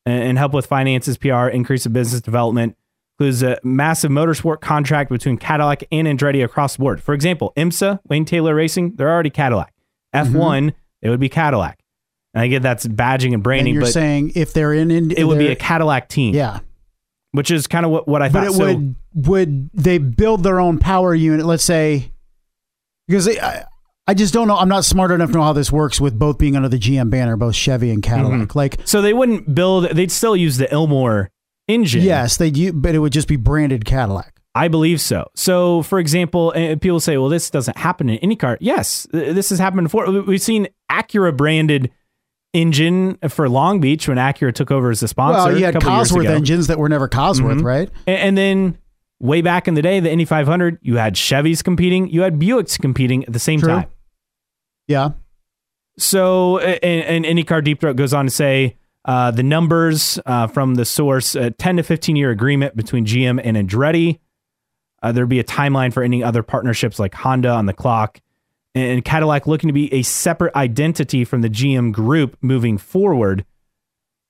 and help with finances, PR, increase of business development. Includes a massive motorsport contract between Cadillac and Andretti across the board. For example, IMSA, Wayne Taylor Racing, they're already Cadillac. F1, it would be Cadillac. And I get that's badging and And branding, you're but saying if they're in, in it would be a Cadillac team, yeah, which is kind of what, what I but thought. it So- would would they build their own power unit? Let's say because they, I, I just don't know. I'm not smart enough to know how this works with both being under the GM banner, both Chevy and Cadillac. Mm-hmm. Like So they wouldn't build. They'd still use the Ilmore engine. yes, they do, but it would just be branded Cadillac. I believe so. So, for example, people say, "Well, this doesn't happen in IndyCar." Yes, this has happened before. We- We've seen Acura branded engine for Long Beach when Acura took over as a sponsor. Well, you a had Cosworth engines that were never Cosworth, Mhm. right? A- and then way back in the day, the Indy 500, you had Chevys competing, you had Buicks competing at the same True. time. Yeah. So, and, and IndyCar Deep Throat goes on to say uh, the numbers uh, from the source: a 10 to 15 year agreement between GM and Andretti. Uh, there'd be a timeline for any other partnerships like Honda on the clock, and Cadillac looking to be a separate identity from the GM group moving forward.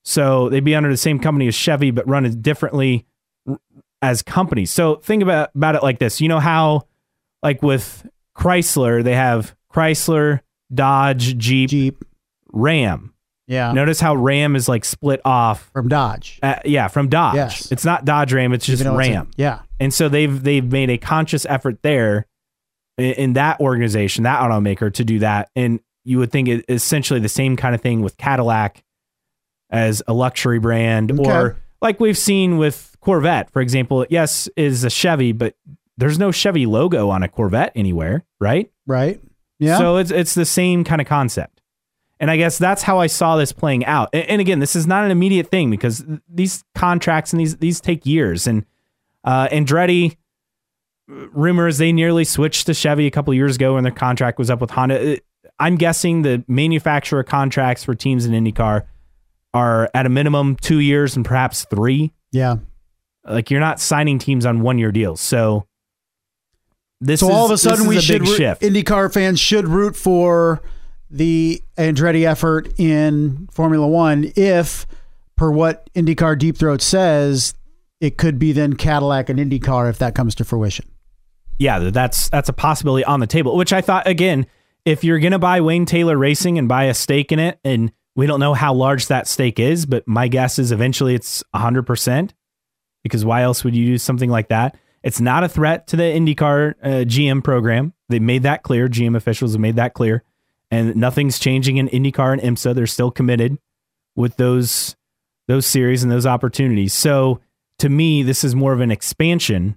So they'd be under the same company as Chevy, but run it differently as companies. So think about about it like this: you know how, like with Chrysler, they have Chrysler, Dodge, Jeep, Jeep. Ram. Yeah. Notice how Ram is like split off. From Dodge. Uh, yeah, from Dodge. Yes. It's not Dodge Ram. It's just though it's Ram. yeah. And so they've they've made a conscious effort there in, in that organization, that automaker, to do that. And you would think it essentially the same kind of thing with Cadillac as a luxury brand, Okay. or like we've seen with Corvette, for example. Yes, is a Chevy, but there's no Chevy logo on a Corvette anywhere, right? Right. Yeah. So it's it's the same kind of concept. And I guess that's how I saw this playing out. And, and again, this is not an immediate thing because these contracts and these these take years. And uh, Andretti, uh, rumors they nearly switched to Chevy a couple years ago when their contract was up with Honda. I'm guessing the manufacturer contracts for teams in IndyCar are at a minimum two years and perhaps three. yeah. Like you're not signing teams on one year deals. So this So is, all of a sudden, we a should root- shift. IndyCar fans should root for the Andretti effort in Formula One if, per what IndyCar Deep Throat says, it could be then Cadillac and IndyCar if that comes to fruition. yeah, that's that's a possibility on the table. Which I thought again, if you're gonna buy Wayne Taylor Racing and buy a stake in it, and we don't know how large that stake is, but my guess is eventually it's hundred percent. Because why else would you do something like that? It's not a threat to the IndyCar uh, GM program. They made that clear. GM officials have made that clear, and nothing's changing in IndyCar and IMSA. They're still committed with those those series and those opportunities. So to me, this is more of an expansion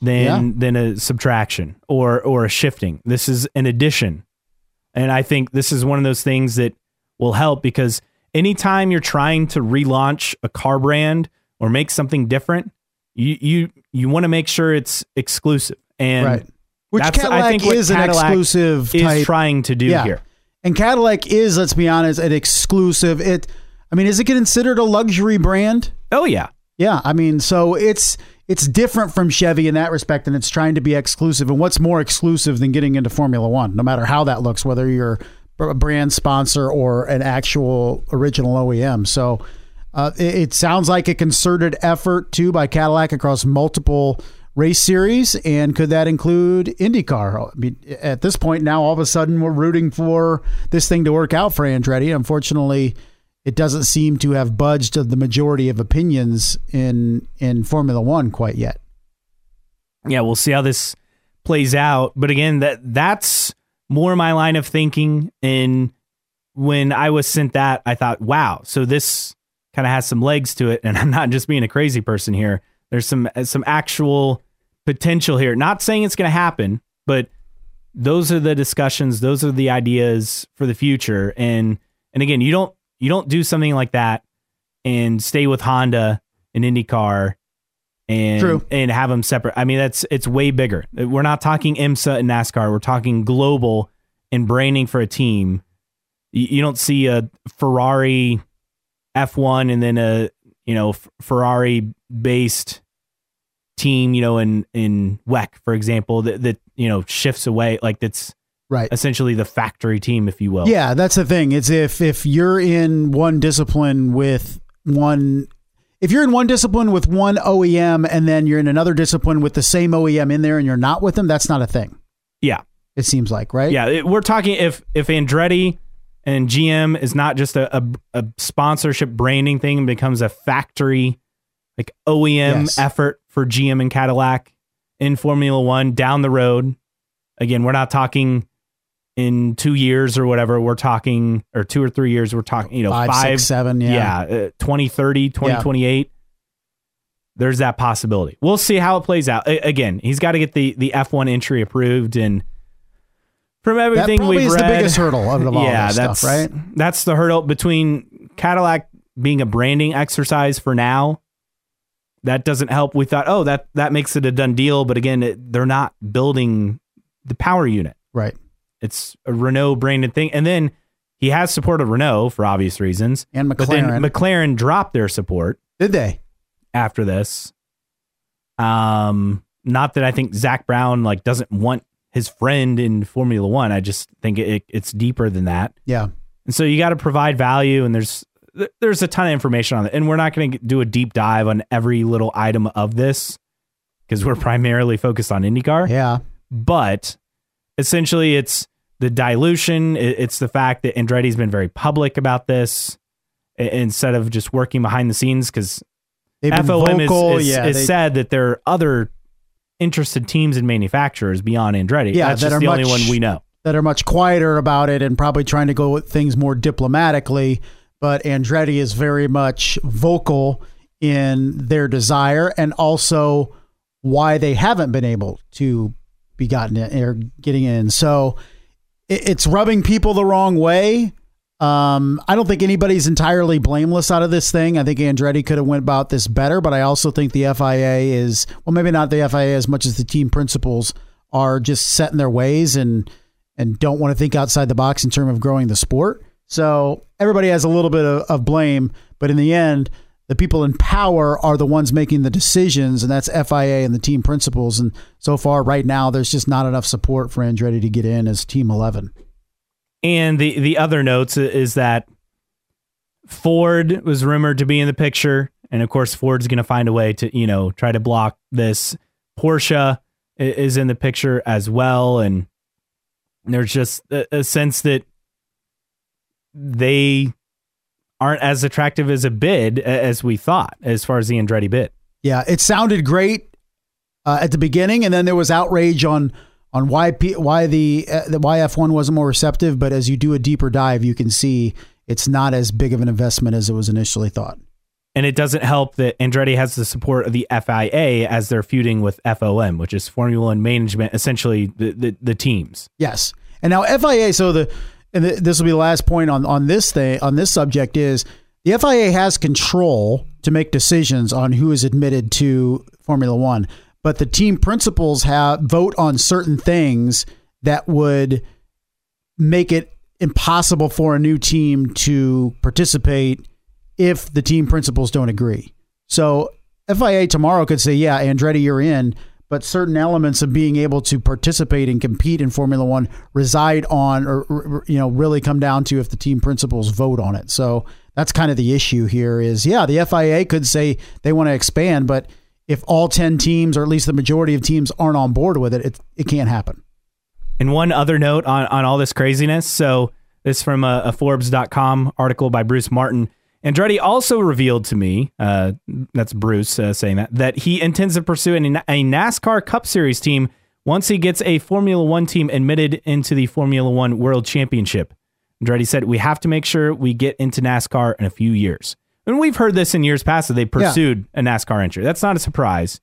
than Yeah. than a subtraction or or a shifting. This is an addition. And I think this is one of those things that will help because anytime you're trying to relaunch a car brand or make something different, you you you want to make sure it's exclusive. And right. Which that's, I Cadillac think, is an exclusive is type. trying to do Yeah. here. And Cadillac is, let's be honest, an exclusive. It. I mean, is it considered a luxury brand? Oh yeah. Yeah, I mean, so it's it's different from Chevy in that respect, and it's trying to be exclusive. And what's more exclusive than getting into Formula One, no matter how that looks, whether you're a brand sponsor or an actual original OEM. So uh, it, it sounds like a concerted effort too by Cadillac across multiple race series, and could that include IndyCar? I mean, at this point now, all of a sudden we're rooting for this thing to work out for Andretti. Unfortunately it doesn't seem to have budged of the majority of opinions in in Formula One quite yet. yeah, we'll see how this plays out. But again, that that's more my line of thinking. And when I was sent that, I thought, wow, so this kind of has some legs to it. And I'm not just being a crazy person here. There's some some actual potential here. Not saying it's going to happen, but those are the discussions. Those are the ideas for the future. And and again, you don't you don't do something like that and stay with Honda and IndyCar and True. and have them separate. I mean, that's it's way bigger. We're not talking IMSA and NASCAR. We're talking global and branding for a team. You, you don't see a Ferrari F1 and then a you know F- Ferrari based team, you know, in in WEC, for example, that that you know shifts away like that's Right. essentially the factory team, if you will. Yeah, that's the thing. It's if if you're in one discipline with one if you're in one discipline with one OEM and then you're in another discipline with the same OEM in there and you're not with them, that's not a thing. yeah. It seems like, right? Yeah, it- we're talking if if Andretti and GM is not just a, a, a sponsorship branding thing and becomes a factory like OEM Yes. effort for GM and Cadillac in Formula One down the road. Again, we're not talking in two years or whatever. We're talking or two or three years. We're talking, you know, Five, five, six, seven, yeah. yeah, uh, 2030, 2028. There's that possibility. We'll see how it plays out. A- again, he's got to get the the F1 entry approved and from everything we've is read, the biggest hurdle of, all yeah, that's stuff, right? That's the hurdle between Cadillac being a branding exercise for now, that doesn't help. We thought, oh, that that makes it a done deal, but again, it, they're not building the power unit. Right. It's a Renault branded thing, and then he has support of Renault for obvious reasons, And but then McLaren. McLaren dropped their support Did they? after this. Um, not that I think Zak Brown like doesn't want his friend in Formula One. I just think it, it's deeper than that. Yeah. And so you got to provide value, and there's there's a ton of information on it, and we're not going to do a deep dive on every little item of this because we're primarily focused on IndyCar. Yeah. But essentially, it's the dilution. It's the fact that Andretti's been very public about this instead of just working behind the scenes because FOM is, vocal. is, yeah. is they- said that there are other interested teams and manufacturers beyond Andretti. Yeah, That's that just are the only much- one we know. that are much quieter about it and probably trying to go with things more diplomatically. But Andretti is very much vocal in their desire and also why they haven't been able to be gotten in or getting in. So it's rubbing people the wrong way. Um, I don't think anybody's entirely blameless out of this thing. I think Andretti could have went about this better, but I also think the FIA is well, maybe not the FIA as much as the team principals are just set in their ways and and don't want to think outside the box in terms of growing the sport. So everybody has a little bit of, of blame, but in the end, the people in power are the ones making the decisions, and that's FIA and the team principals. And so far, right now, there's just not enough support for Andretti to get in as Team 11. And the the other notes is that Ford was rumored to be in the picture, and of course Ford's going to find a way to you know try to block this. Porsche is in the picture as well, and there's just a, a sense that they aren't as attractive as a bid as we thought, as far as the Andretti bid. Yeah, it sounded great uh, at the beginning, and then there was outrage on on why P, why the uh, the why F one wasn't more receptive. But as you do a deeper dive, you can see it's not as big of an investment as it was initially thought. And it doesn't help that Andretti has the support of the FIA as they're feuding with FOM, which is Formula One management, essentially the, the, the teams. Yes, and now FIA. So the and th- this will be the last point on on this thing on this subject is the FIA has control to make decisions on who is admitted to Formula One, but the team principals have vote on certain things that would make it impossible for a new team to participate if the team principals don't agree. So FIA tomorrow could say, "Yeah, Andretti, you're in," but certain elements of being able to participate and compete in Formula One reside on, or you know, really come down to if the team principals vote on it. So that's kind of the issue here. Is yeah, the FIA could say they want to expand, but if all ten teams, or at least the majority of teams, aren't on board with it, it, it can't happen. And one other note on, on all this craziness. So this from uh, a, a Forbes.com article by Bruce Martin. Andretti also revealed to me, uh, that's Bruce uh, saying that, that he intends to pursue a, a NASCAR Cup Series team once he gets a Formula One team admitted into the Formula One World Championship. Andretti said, We have to make sure we get into NASCAR in a few years. And we've heard this in years past that they pursued a NASCAR entry. That's not a surprise.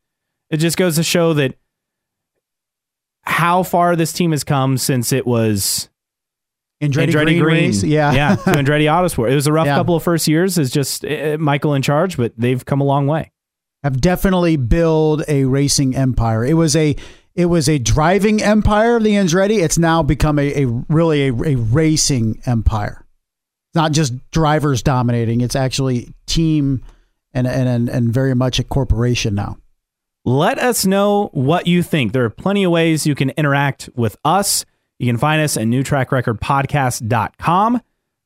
It just goes to show that how far this team has come since it was Andretti, Andretti Green, Green. race, yeah, yeah, to Andretti Autosport. It was a rough Yeah. couple of first years as just uh, Michael in charge, but they've come a long way. have definitely built a racing empire. It was a it was a driving empire of the Andretti. It's now become a, a really a, a racing empire. It's not just drivers dominating. It's actually team and and and, and very much a corporation now. Let us know what you think. There are plenty of ways you can interact with us. You can find us at newtrackrecordpodcast.com.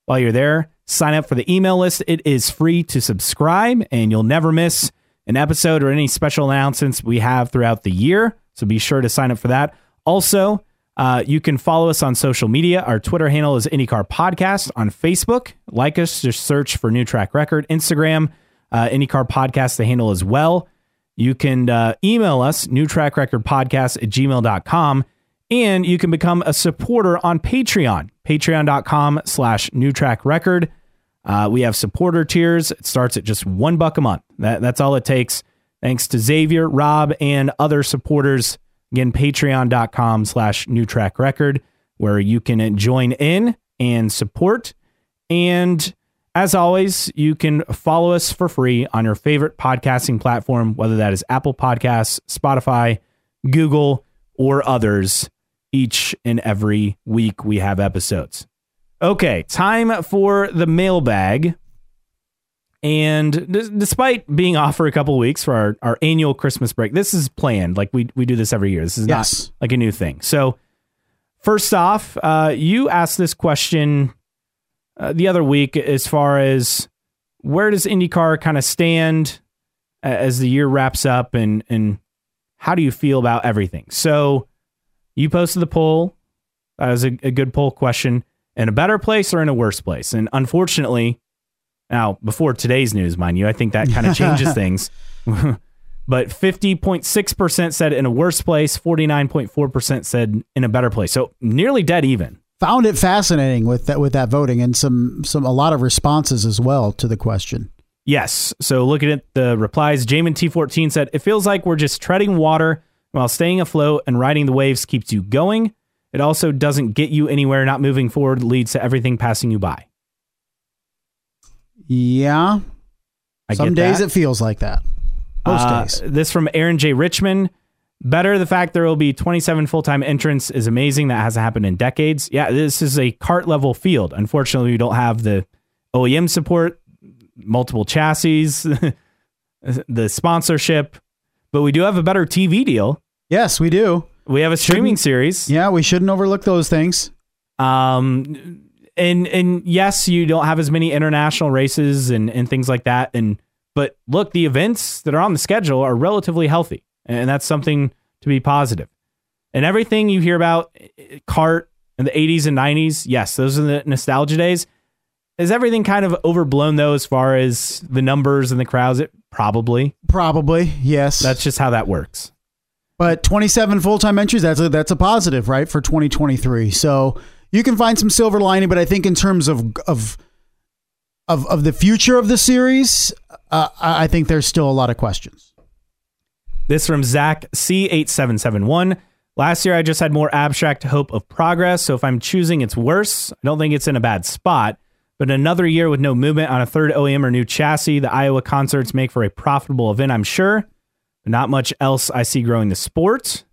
While you're there, sign up for the email list. It is free to subscribe, and you'll never miss an episode or any special announcements we have throughout the year. So be sure to sign up for that. Also, uh, you can follow us on social media. Our Twitter handle is IndyCar Podcast. On Facebook, like us, just search for New Track Record. Instagram, uh, IndyCar Podcast, the handle as well. You can uh, email us, newtrackrecordpodcast at gmail.com, and you can become a supporter on Patreon, patreon.com slash new newtrackrecord. Uh, we have supporter tiers. It starts at just one buck a month. That, that's all it takes. Thanks to Xavier, Rob, and other supporters. Again, patreon.com slash newtrackrecord, where you can join in and support. And As always, you can follow us for free on your favorite podcasting platform, whether that is Apple Podcasts, Spotify, Google, or others. Each and every week we have episodes. Okay, time for the mailbag. And d- despite being off for a couple of weeks for our, our annual Christmas break, this is planned. Like we, we do this every year. This is Yes. not like a new thing. So, first off, uh, you asked this question uh, the other week as far as where does IndyCar kind of stand as the year wraps up and, and how do you feel about everything? So, you posted the poll. That was a, a good poll question. In a better place or in a worse place? And unfortunately, now before today's news, mind you, I think that kind of changes things. but 50.6% said in a worse place, 49.4% said in a better place. So nearly dead even. Found it fascinating with that with that voting and some some a lot of responses as well to the question. Yes. So looking at the replies, Jamin T14 said, It feels like we're just treading water while staying afloat and riding the waves keeps you going. It also doesn't get you anywhere. Not moving forward leads to everything passing you by. Yeah. I some days it feels like that. Most Uh, days. This from Aaron J. Richmond. Better the fact there will be 27 full time entrants is amazing. That hasn't happened in decades. Yeah, this is a CART level field. Unfortunately, we don't have the OEM support, multiple chassis, the sponsorship, but we do have a better TV deal. Yes, we do. We have a streaming series. Yeah, we shouldn't overlook those things. Um, and and yes, you don't have as many international races and and things like that. And but look, the events that are on the schedule are relatively healthy, and that's something to be positive. And everything you hear about CART in the 80s and 90s, yes, those are the nostalgia days. Is everything kind of overblown though, as far as the numbers and the crowds? It probably. Probably, yes. That's just how that works. But 27 full-time entries, that's a that's a positive, right, for 2023. So you can find some silver lining, but I think in terms of of of, of the future of the series, uh, I I think there's still a lot of questions. This from Zach C8771. Last year, I just had more abstract hope of progress. So if I'm choosing, it's worse. I don't think it's in a bad spot. But another year with no movement on a third OEM or new chassis, the Iowa concerts make for a profitable event, I'm sure. But not much else I see growing the sport.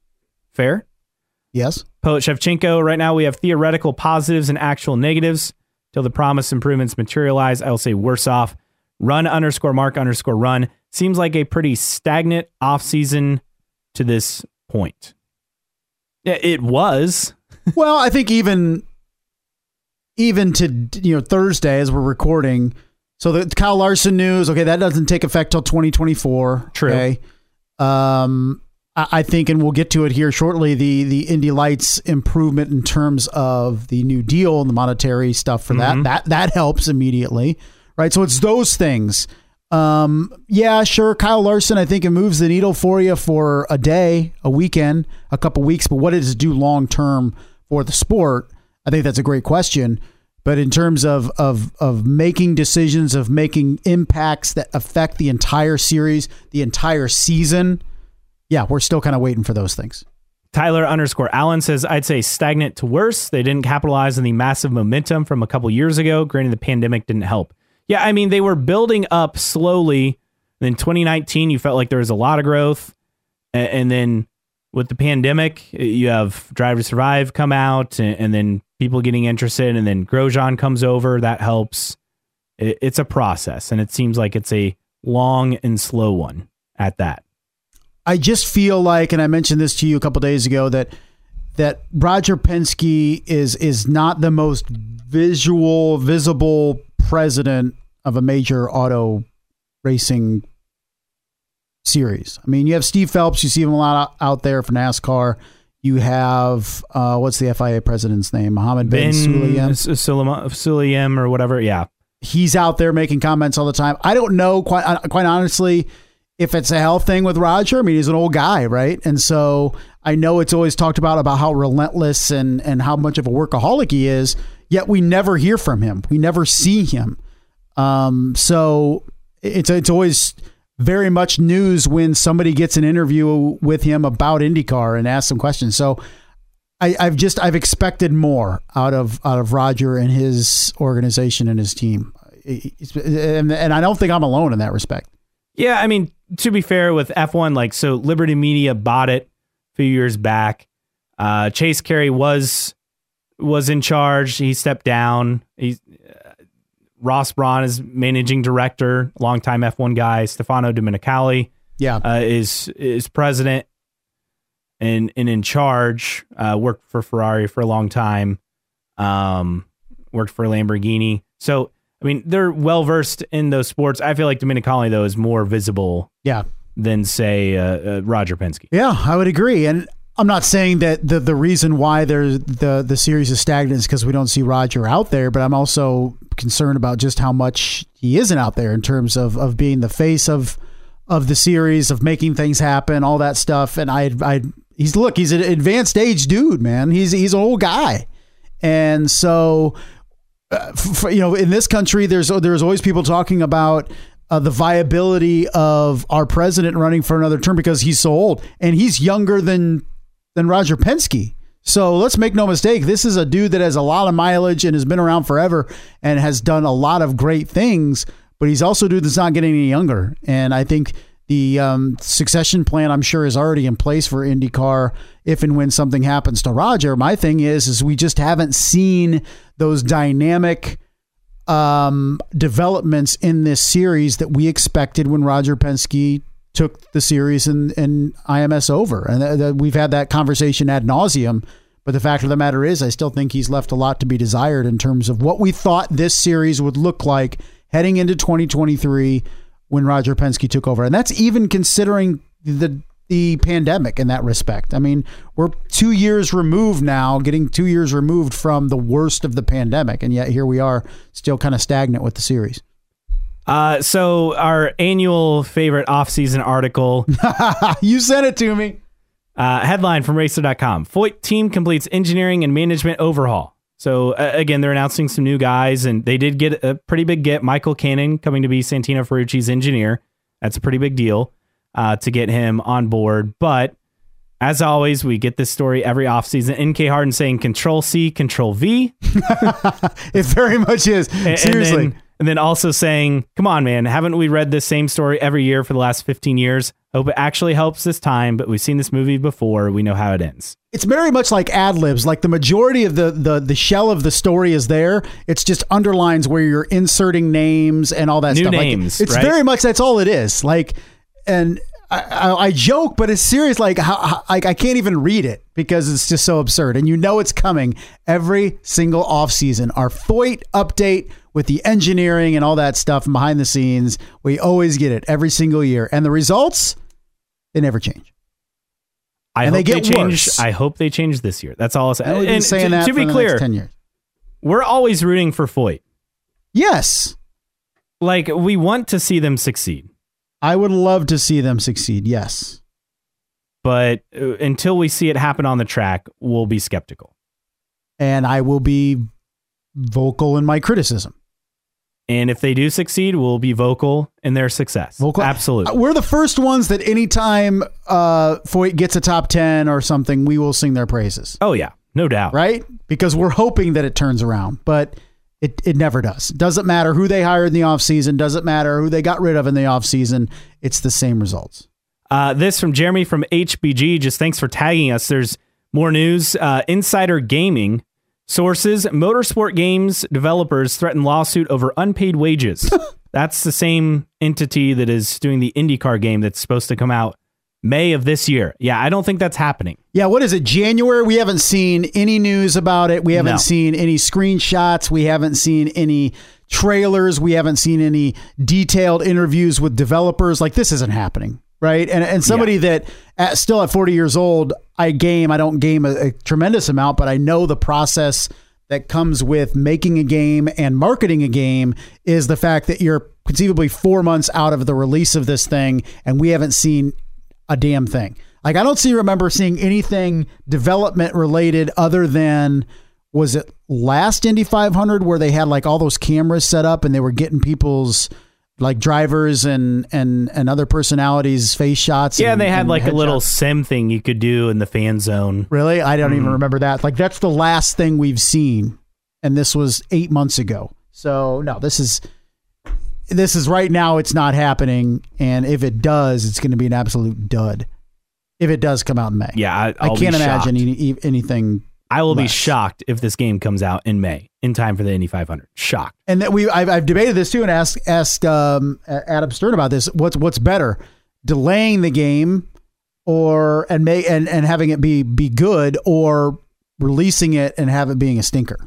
Fair. Yes. Poet Shevchenko, right now we have theoretical positives and actual negatives. Till the promised improvements materialize, I will say worse off. Run underscore mark underscore run seems like a pretty stagnant offseason to this point. Yeah, It was. well, I think even even to you know Thursday as we're recording, so the Kyle Larson news. Okay, that doesn't take effect till 2024. True. Okay. Um, I, I think, and we'll get to it here shortly. The the Indy Lights improvement in terms of the new deal and the monetary stuff for Mhm. that that that helps immediately, right? So it's those things. Um, yeah, sure. Kyle Larson, I think it moves the needle for you for a day, a weekend, a couple weeks. But what does it do long term for the sport? I think that's a great question. But in terms of of of making decisions, of making impacts that affect the entire series, the entire season, yeah, we're still kind of waiting for those things. Tyler underscore Allen says, I'd say stagnant to worse. They didn't capitalize on the massive momentum from a couple years ago. Granted, the pandemic didn't help. Yeah, I mean, they were building up slowly. And in 2019, you felt like there was a lot of growth. And, then with the pandemic, you have Drive to Survive come out and then people getting interested. And then Grosjean comes over. That helps. It, it's a process. And it seems like it's a long and slow one at that. I just feel like, and I mentioned this to you a couple days ago, that that Roger Penske is is not the most visual, visible president of a major auto racing series. I mean, you have Steve Phelps, you see him a lot out- out there for NASCAR. You have uh, what's the FIA president's name? Mohammed bin, Sulayem. S- or whatever. Yeah. he's out there making comments all the time. I don't know quite uh, quite honestly if it's a health thing with Roger. I mean, he's an old guy, right? And so I know it's always talked about about how relentless and and how much of a workaholic he is. Yet we never hear from him. We never see him. Um, so it's it's always very much news when somebody gets an interview with him about IndyCar and asks some questions. So I, I've just I've expected more out of out of Roger and his organization and his team. and, and I don't think I'm alone in that respect. Yeah, I mean, to be fair with F1, like so Liberty Media bought it a few years back. Uh, Chase Carey was was in charge. He stepped down. Uh, Ross Brawn is managing director, longtime F1 guy. Stefano Domenicali Yeah. uh, is is president and and in charge. Uh, worked for Ferrari for a long time. Um, worked for Lamborghini. So I mean, they're well versed in those sports. I feel like Domenicali though is more visible yeah. than say uh, uh, Roger Penske. Yeah, I would agree. And I'm not saying that the the reason why there's the the series is stagnant is because we don't see Roger out there, but I'm also concerned about just how much he isn't out there in terms of of being the face of of the series, of making things happen, all that stuff. And I I he's look, he's an advanced age dude, man. He's he's an old guy. And so uh, f- f- you know, in this country, there's there's always people talking about uh, the viability of our president running for another term because he's so old and he's younger than than Roger Penske. So let's make no mistake, this is a dude that has a lot of mileage and has been around forever and has done a lot of great things. But he's also a dude that's not getting any younger. And I think the um, succession plan, I'm sure, is already in place for IndyCar if and when something happens to Roger. My thing is, is we just haven't seen those dynamic um, developments in this series that we expected when Roger Penske took the series and, and IMS over. And th- th- we've had that conversation ad nauseum. But the fact of the matter is, I still think he's left a lot to be desired in terms of what we thought this series would look like heading into 2023 when Roger Penske took over. And that's even considering the the pandemic in that respect. I mean, we're 2 years removed now, getting 2 years removed from the worst of the pandemic and yet here we are still kind of stagnant with the series. Uh, so our annual favorite off-season article you sent it to me. Uh, headline from Racer.com Foyt team completes engineering and management overhaul. So, uh, again, they're announcing some new guys, and they did get a pretty big get. Michael Cannon coming to be Santino Ferrucci's engineer. That's a pretty big deal uh, to get him on board. But as always, we get this story every offseason. NK Harden saying Control C, Control V. It very much is. And- Seriously. And and then also saying, come on, man, haven't we read this same story every year for the last 15 years? Hope it actually helps this time, but we've seen this movie before. We know how it ends. it's very much like ad libs. Like the majority of the, the the shell of the story is there. It's just underlines where you're inserting names and all that New stuff. Like, names, it's right? very much that's all it is. Like, and I, I, I joke, but it's serious. Like, how, how, like I can't even read it because it's just so absurd. And you know it's coming every single off season. Our Foyt update with the engineering and all that stuff behind the scenes. We always get it every single year, and the results they never change. I And hope they get change. worse. I hope they change this year. That's all I'll say. And And saying to, that to be clear, ten years. we're always rooting for Foyt. Yes, Like we want to see them succeed, I would love to see them succeed. Yes. but uh, until we see it happen on the track, we'll be skeptical. And I will be vocal in my criticism. And if they do succeed, we'll be vocal in their success. Vocal- Absolutely. We're the first ones that anytime uh, Foyt gets a top 10 or something, we will sing their praises, Oh yeah, no doubt. right? Because we're hoping that it turns around, but it, it never does. Doesn't matter who they hired in the offseason, doesn't matter who they got rid of in the offseason. It's the same results. Uh, this from Jeremy from HBG. Just thanks for tagging us. There's more news. Uh, Insider Gaming sources: Motorsport games developers threaten lawsuit over unpaid wages. that's the same entity that is doing the IndyCar game that's supposed to come out May of this year. Yeah, I don't think that's happening. Yeah, what is it? January? We haven't seen any news about it. We haven't No. seen any screenshots. We haven't seen any trailers. We haven't seen any detailed interviews with developers. Like this isn't happening, right? And and somebody that at, still at 40 years old, I game. I don't game a, a tremendous amount, but I know the process that comes with making a game and marketing a game is the fact that you're conceivably four months out of the release of this thing, and we haven't seen a damn thing. Like I don't see remember seeing anything development related other than was it last Indy 500 where they had like all those cameras set up and they were getting people's like drivers and and and other personalities face shots. Yeah, and, they had and like a little headshots. sim thing you could do in the fan zone. Really, I don't Mm-hmm. even remember that. Like that's the last thing we've seen, and this was eight months ago. So no, this is this is right now. It's not happening, and if it does, it's going to be an absolute dud. If it does come out in May, Yeah, I, I I'll be can't imagine any, anything. I will be shocked if this game comes out in May in time for the Indy 500. Shocked. And that we, I've, I've debated this too, and asked asked um, Adam Stern about this. What's what's better, delaying the game, or and may and and having it be be good, or releasing it and have it being a stinker.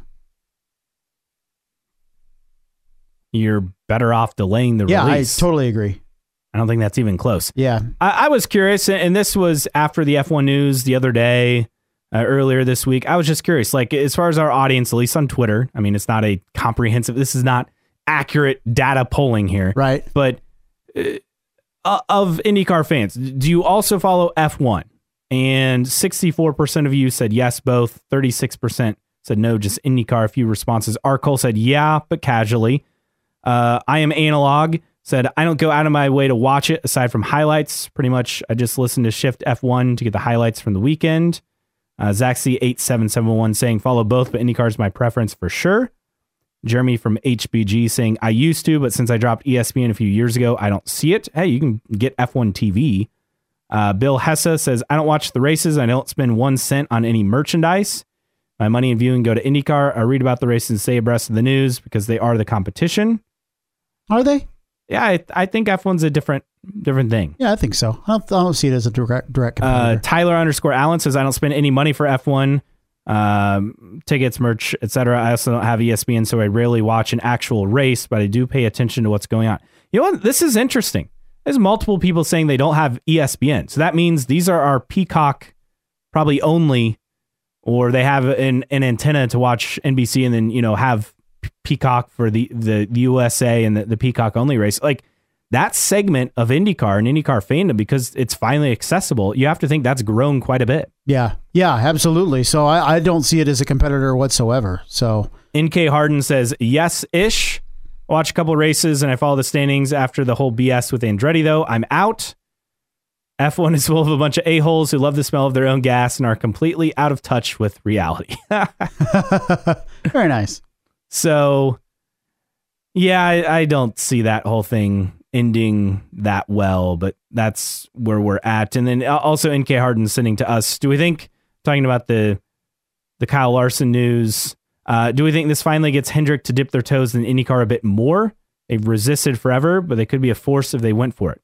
You're better off delaying the Yeah, release. I totally agree. I don't think that's even close. Yeah, I, I was curious, and this was after the F1 news the other day, uh, earlier this week. I was just curious, like as far as our audience, at least on Twitter. I mean, it's not a comprehensive. This is not accurate data polling here, right. but uh, of IndyCar fans, do you also follow F1? And 64% of you said yes, both. 36% said no, just IndyCar. A few responses. Arkle said yeah, but casually. Uh, I am analog. Said I don't go out of my way to watch it aside from highlights. Pretty much, I just listen to Shift F1 to get the highlights from the weekend. Uh, Zach C8771 saying follow both, but IndyCar is my preference for sure. Jeremy from HBG saying I used to, but since I dropped ESPN a few years ago, I don't see it. Hey, you can get F1 TV. Uh, Bill Hessa says I don't watch the races. I don't spend one cent on any merchandise. My money and viewing go to IndyCar. I read about the races and stay abreast of the news because they are the competition. Are they? Yeah, I, I think F1's a different different thing. Yeah, I think so. I don't, I don't see it as a direct direct Uh. Tyler underscore Allen says I don't spend any money for F1 um, tickets, merch, etc. I also don't have ESPN, so I rarely watch an actual race, but I do pay attention to what's going on. You know what? This is interesting. There's multiple people saying they don't have ESPN, so that means these are our Peacock probably only, or they have an, an antenna to watch NBC and then you know have Peacock for the the, USA and the, the Peacock only race. Like that segment of IndyCar and IndyCar fandom because it's finally accessible. You have to think that's grown quite a bit. yeah, yeah, absolutely. So I, I don't see it as a competitor whatsoever. So NK Harden says yes ish. Watch a couple races and I follow the standings after the whole BS with Andretti though. I'm out. F1 is full of a bunch of a-holes who love the smell of their own gas and are completely out of touch with reality. very nice. So, yeah, I, I don't see that whole thing ending that well, but that's where we're at. And then also NK Harden sending to us. Do we think talking about the the Kyle Larson news? Uh, do we think this finally gets Hendrick to dip their toes in IndyCar a bit more? They've resisted forever, but they could be a force if they went for it.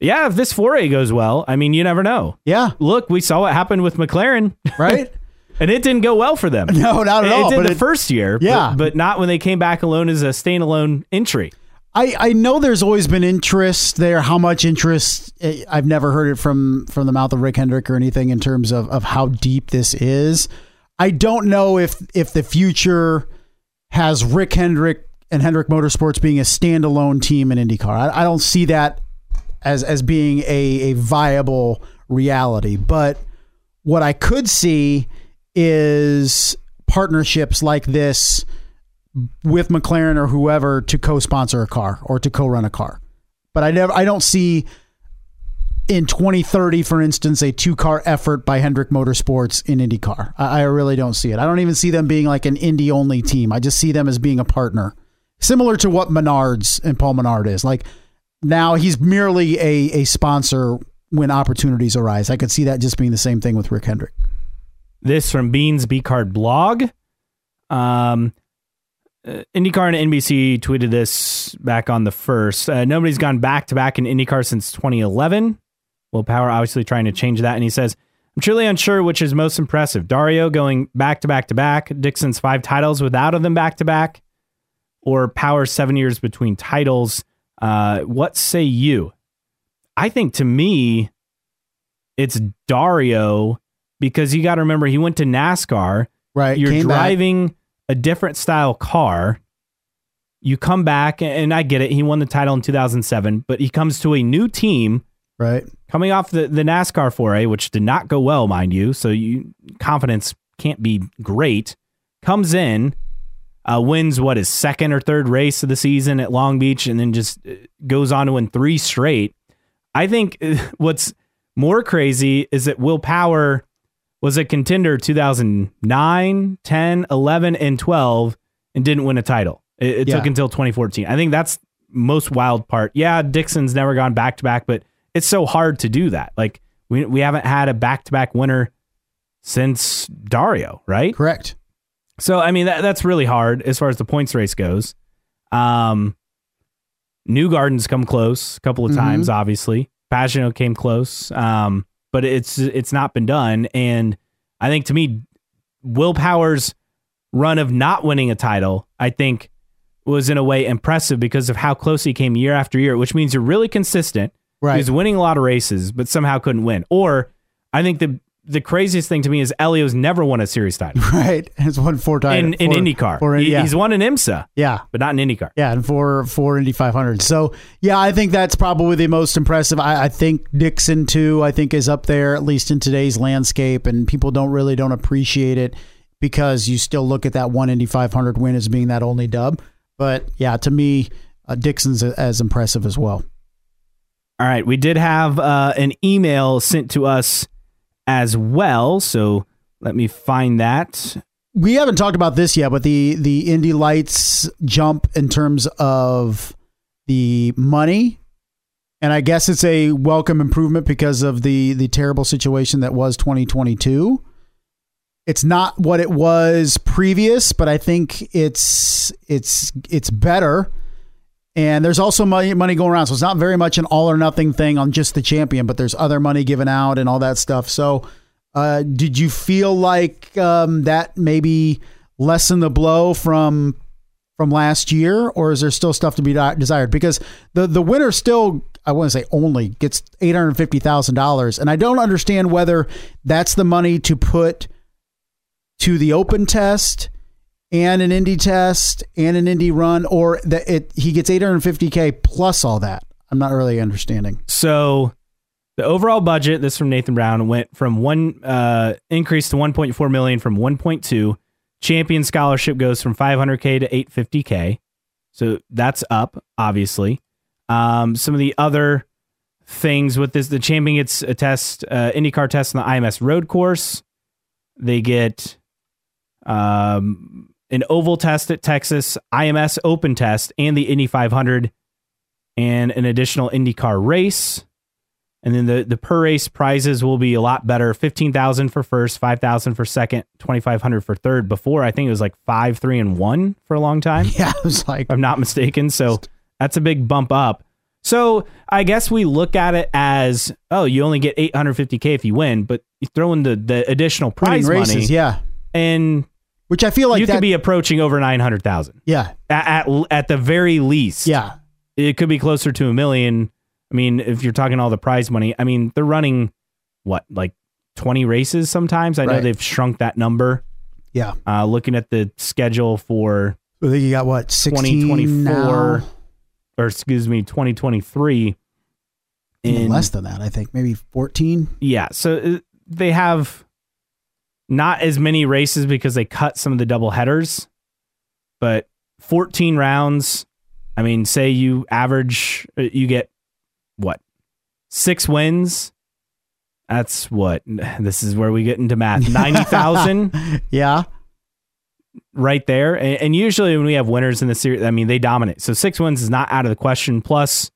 Yeah, if this foray goes well, I mean, you never know. Yeah, Look, we saw what happened with McLaren, right? and it didn't go well for them. no, not at It all. It did but the it- first year, but- Yeah. but, not when they came back alone as a standalone entry. I, I know there's always been interest there. How much interest? eh, I've never heard it from from the mouth of Rick Hendrick or anything in terms of, of how deep this is. I don't know if if the future has Rick Hendrick and Hendrick Motorsports being a standalone team in IndyCar. I, I don't see that as as being a, a viable reality. But what I could see is partnerships like this with McLaren or whoever to co-sponsor a car or to co-run a car. But I never I don't see in 2030, for instance, a two-car effort by Hendrick Motorsports in IndyCar. I, I really don't see it. I don't even see them being like an Indy-only team. I just see them as being a partner, similar to what Menards and Paul Menard is. Like now, he's merely a a sponsor when opportunities arise. I could see that just being the same thing with Rick Hendrick. This from Beans B Card blog. Um, uh, IndyCar and NBC tweeted this back on the first. Uh, nobody's gone back to back in IndyCar since 2011. Will Power obviously trying to change that, and he says, "I'm truly unsure which is most impressive: Dario going back to back to back, Dixon's five titles without of them back to back, or Power seven years between titles. Uh, what say you? I think to me, it's Dario because you got to remember he went to NASCAR. Right? You're Came back. driving a different style car. You come back, and I get it. He won the title in 2007, but he comes to a new team right? coming off the, the NASCAR foray, which did not go well, mind you. So you confidence can't be great. Comes in, uh, wins what is second or third race of the season at Long Beach, and then just uh, goes on to win three straight. I think what's more crazy is that Will Power was a contender 2009, 10, 11, and 12 and didn't win a title. It, it took until 2014. I think that's most wild part. Yeah, Dixon's never gone back to back, but it's so hard to do that. Like we we haven't had a back to back winner since Dario, right? Correct. So I mean that that's really hard as far as the points race goes. Um, Newgarden's come close a couple of Mhm. times, obviously. Pagenaud came close, um, but it's it's not been done. And I think to me, Will Power's run of not winning a title, I think, was in a way impressive because of how close he came year after year, which means you're really consistent. Right. He was winning a lot of races, but somehow couldn't win. Or I think the the craziest thing to me is Helio's never won a series title Right. It's won four times in, in IndyCar. four- He- yeah. He's won an IMSA, yeah. but not in IndyCar. Yeah, and for for Indy 500. So yeah, I think that's probably the most impressive. I, I think Dixon too. I think is up there at least in today's landscape, and people don't really don't appreciate it because you still look at that one Indy 500 win as being that only dub. But yeah, to me, uh, Dixon's a- as impressive as well. All right, we did have uh, an email sent to us as well, so let me find that. We haven't talked about this yet, but the the Indy Lights jump in terms of the money, and I guess it's a welcome improvement because of the the terrible situation that was 2022. It's not what it was previous, but I think it's it's it's better. And there's also money money going around, so it's not very much an all or nothing thing on just the champion, but there's other money given out and all that stuff. So, uh, did you feel like um, that maybe lessened the blow from from last year, or is there still stuff to be desired? Because the the winner still, I want to say only gets eight hundred fifty thousand dollars, and I don't understand whether that's the money to put to the open test and an indie test and an indie run, or that it he gets eight hundred fifty k plus all that. I'm not really understanding. So the overall budget, this from Nathan Brown, went from one uh, increase to 1.4 million from 1.2. Champion scholarship goes from 500k to 850k, so that's up obviously. Um, some of the other things with this, the champion gets a test, uh, IndyCar test on the IMS road course. They get um, an oval test at Texas, IMS open test, and the Indy 500 and an additional IndyCar race. And then the, the per race prizes will be a lot better. 15,000 for first, 5,000 for second, 2,500 for third. Before, I think it was like five, three, and one for a long time, Yeah, I was like, I'm not mistaken. So that's a big bump up. So I guess we look at it as, oh, you only get 850K if you win, but you throw in the, the additional prize races, money yeah. and Which I feel like you that, could be approaching over 900,000 yeah, at, at, at the very least yeah, it could be closer to a million. I mean, if you're talking all the prize money, I mean, they're running what, like 20 races sometimes? I know Right. they've shrunk that number. yeah. Uh, looking at the schedule for I think you got what 2024 or excuse me, 2023 in less than that. I think maybe 14. yeah, so uh, they have not as many races because they cut some of the double headers, but 14 rounds. I mean, say you average, uh, you get what six wins. That's what this is where we get into math. Ninety thousand Yeah, right there, and, and usually when we have winners in the series, I mean they dominate. So six wins is not out of the question. Plus,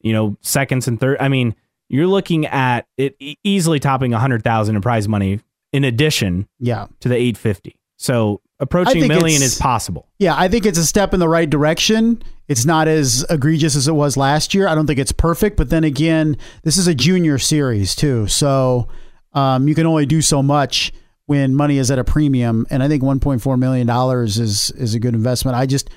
you know, seconds and third. I mean, you're looking at it easily topping a hundred thousand in prize money in addition yeah, to the eight fifty. So approaching a million is possible. yeah. I think it's a step in the right direction. It's not as egregious as it was last year. I don't think it's perfect, but then again, this is a junior series too, so um, you can only do so much when money is at a premium. And I think 1.4 million dollars is is a good investment. I just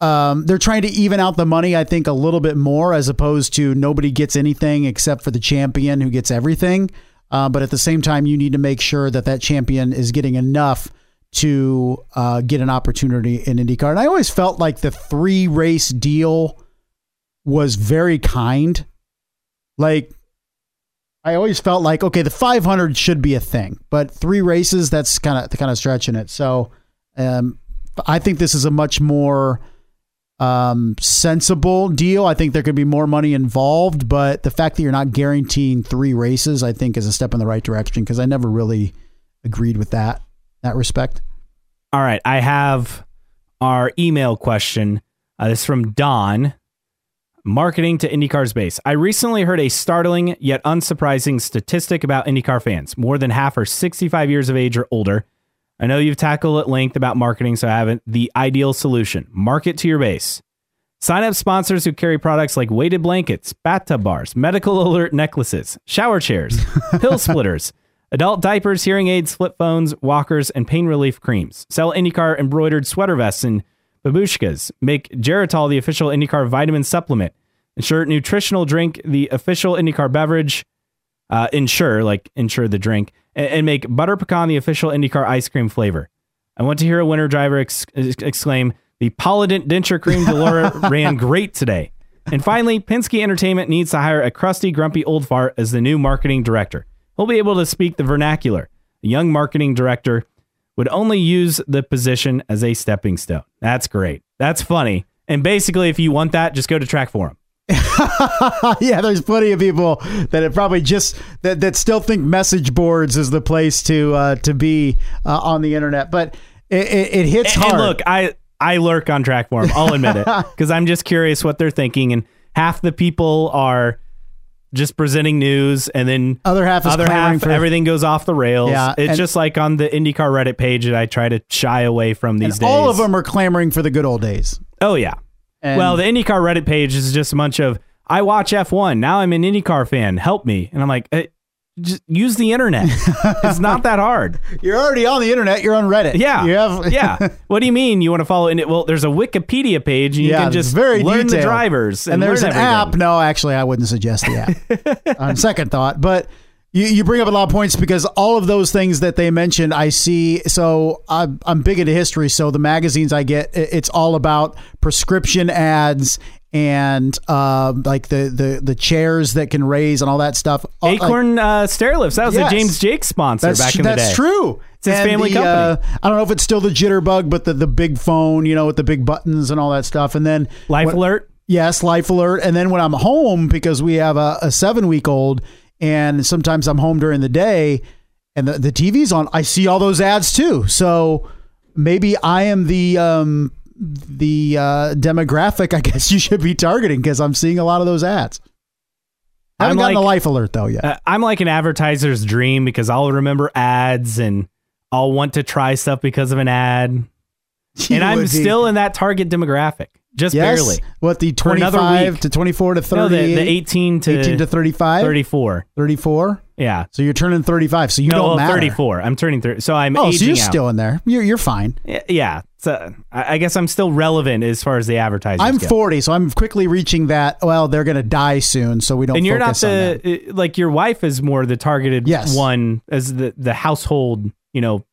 um, they're trying to even out the money, I think, a little bit more as opposed to nobody gets anything except for the champion who gets everything. Uh, but at the same time, you need to make sure that that champion is getting enough to uh, get an opportunity in IndyCar. And I always felt like the three race deal was very kind. Like, I always felt like okay, the 500 should be a thing, but three races that's kind of kind of stretching it. So, um, I think this is a much more um, sensible deal. I think there could be more money involved, but the fact that you're not guaranteeing three races, I think, is a step in the right direction because I never really agreed with that that respect. All right, I have our email question. Uh, this is from Don. Marketing to IndyCar's base. I recently heard a startling yet unsurprising statistic about IndyCar fans. More than half are 65 years of age or older. I know you've tackled at length about marketing, so I haven't. The ideal solution market to your base. Sign up sponsors who carry products like weighted blankets, bathtub bars, medical alert necklaces, shower chairs, pill splitters, adult diapers, hearing aids, flip phones, walkers, and pain relief creams. Sell IndyCar embroidered sweater vests and babushkas. Make Geritol the official IndyCar vitamin supplement. Ensure nutritional drink the official IndyCar beverage. Uh, ensure, like ensure the drink, and, and make butter pecan the official IndyCar ice cream flavor. I want to hear a winner driver ex- exclaim, the Polident Denture Cream Dallara ran great today. And finally, Penske Entertainment needs to hire a crusty, grumpy old fart as the new marketing director. He'll be able to speak the vernacular. A young marketing director would only use the position as a stepping stone. That's great. That's funny. And basically, if you want that, just go to track forum. yeah, there's plenty of people that have probably just that, that still think message boards is the place to uh, to be uh, on the internet, but it, it, it hits And, hard. and look, I I lurk on track forum. I'll admit it because I'm just curious what they're thinking, and half the people are just presenting news, and then Other half is other half for- everything goes off the rails. Yeah, it's and- just like on the IndyCar Reddit page that I try to shy away from these days. all of them are clamoring for the good old days. Oh yeah. And- well, the IndyCar Reddit page is just a bunch of I watch F1. Now I'm an IndyCar fan. Help me. And I'm like, eh, just use the internet. it's not that hard. You're already on the internet. You're on Reddit. Yeah. You have yeah. What do you mean you want to follow it? Well, there's a Wikipedia page and you Yeah, can just very learn the drivers. And, and there's an everything. app. No, actually, I wouldn't suggest the app on second thought. But you, you bring up a lot of points because all of those things that they mentioned, I see. So I'm, I'm big into history. So the magazines I get, it's all about prescription ads and uh, like the, the the chairs that can raise and all that stuff. Uh, like- Acorn uh, stair lifts. That was Yes. a James Jakes sponsor that's back in the day. That's true. It's his family the, company. uh, I don't know if it's still the jitterbug, but the the big phone, you know, with the big buttons and all that stuff. And then Life when- alert. Yes, life alert. And then when I'm home, because we have a, a seven week old, and sometimes I'm home during the day and the, the TV's on, I see all those ads too. So maybe I am the um, the uh, demographic I guess you should be targeting because I'm seeing a lot of those ads. I haven't I'm gotten like- a life alert though yet. Uh, I'm like an advertiser's dream because I'll remember ads and I'll want to try stuff because of an ad. You and I'm be. still in that target demographic, just yes. barely. What the 25 to 24 to 30? No, the, the 18 to, 18 to 35? 34. 34? Yeah. So you're turning 35. So you no, don't well, matter. 34. I'm turning 30. So I'm Oh, aging so you're out. still in there. You're you're fine. Yeah. So I guess I'm still relevant as far as the advertising. I'm go. 40, so I'm quickly reaching that. Well, they're going to die soon, so we don't. and you're not the uh, like your wife is more the targeted Yes. one as the the household. You know,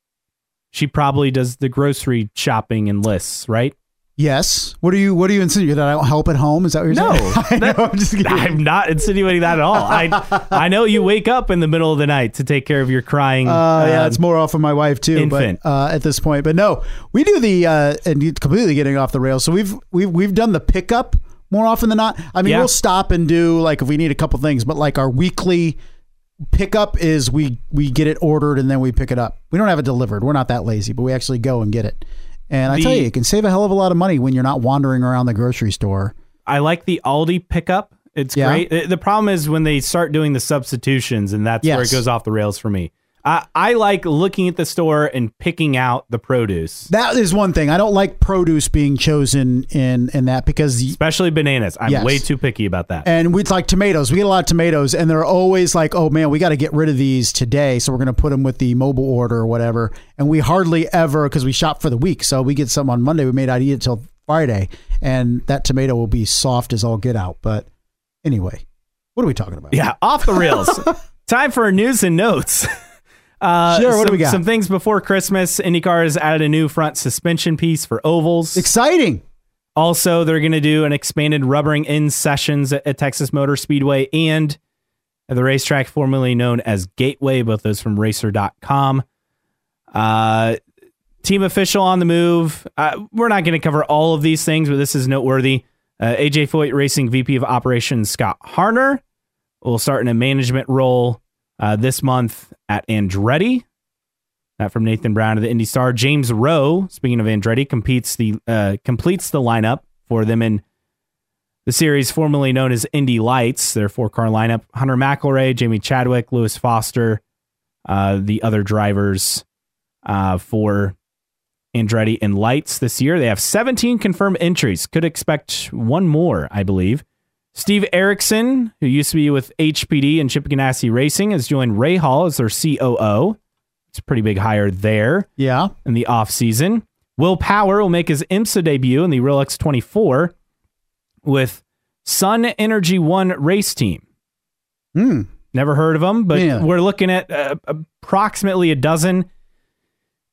she probably does the grocery shopping and lists, right? Yes. What are you? What are you insinuating? That I don't help at home? Is that what you're No, saying? I that- know, I'm just kidding. I'm not insinuating that at all. I I know you wake up in the middle of the night to take care of your crying. Uh, yeah, uh, it's more off of my wife too. infant. But uh, at this point, but no, we do the uh, and completely getting off the rails. So we've we've we've done the pickup more often than not. I mean, Yeah. we'll stop and do like if we need a couple things, but like our weekly pickup is we we get it ordered and then we pick it up. We don't have it delivered. We're not that lazy, but we actually go and get it. And I The- tell you, you can save a hell of a lot of money when you're not wandering around the grocery store. I like the Aldi pickup. It's Yeah. great. The- The problem is when they start doing the substitutions, and that's where it goes off the rails for me. I, I like looking at the store and picking out the produce, That is one thing. I don't like produce being chosen in in that because especially bananas. I'm Yes. way too picky about that. And we'd like tomatoes. We get a lot of tomatoes, and they're always like, "Oh man, we got to get rid of these today, so we're going to put them with the mobile order or whatever." And we hardly ever, because we shop for the week, so we get some on Monday. We may not eat it till Friday, and that tomato will be soft as all get out. But anyway, what are we talking about? Yeah, off the rails. Time for news and notes. Uh, Sure, what do some, we got? Some things before Christmas. IndyCar has added a new front suspension piece for ovals. exciting. Also, they're going to do an expanded rubbering in sessions at, at Texas Motor Speedway and at the racetrack formerly known as Gateway, both those from racer.com. Uh, team official on the move. Uh, we're not going to cover all of these things, but this is noteworthy. Uh, AJ Foyt Racing VP of Operations Scott Harner will start in a management role uh, this month at Andretti. That from Nathan Brown of the Indy Star. James Roe, speaking of Andretti, competes the uh, completes the lineup for them in the series formerly known as Indy Lights. Their four car lineup: Hunter McElwee, Jamie Chadwick, Louis Foster, uh, the other drivers uh, for Andretti and Lights this year. They have 17 confirmed entries. Could expect one more, I believe. Steve Eriksen, who used to be with HPD and Chip Ganassi Racing, has joined Rahal as their COO. It's a pretty big hire there Yeah. in the offseason. Will Power will make his IMSA debut in the Rolex 24 with Sun Energy One race team. Hmm. Never heard of them, but Yeah. we're looking at uh, approximately a dozen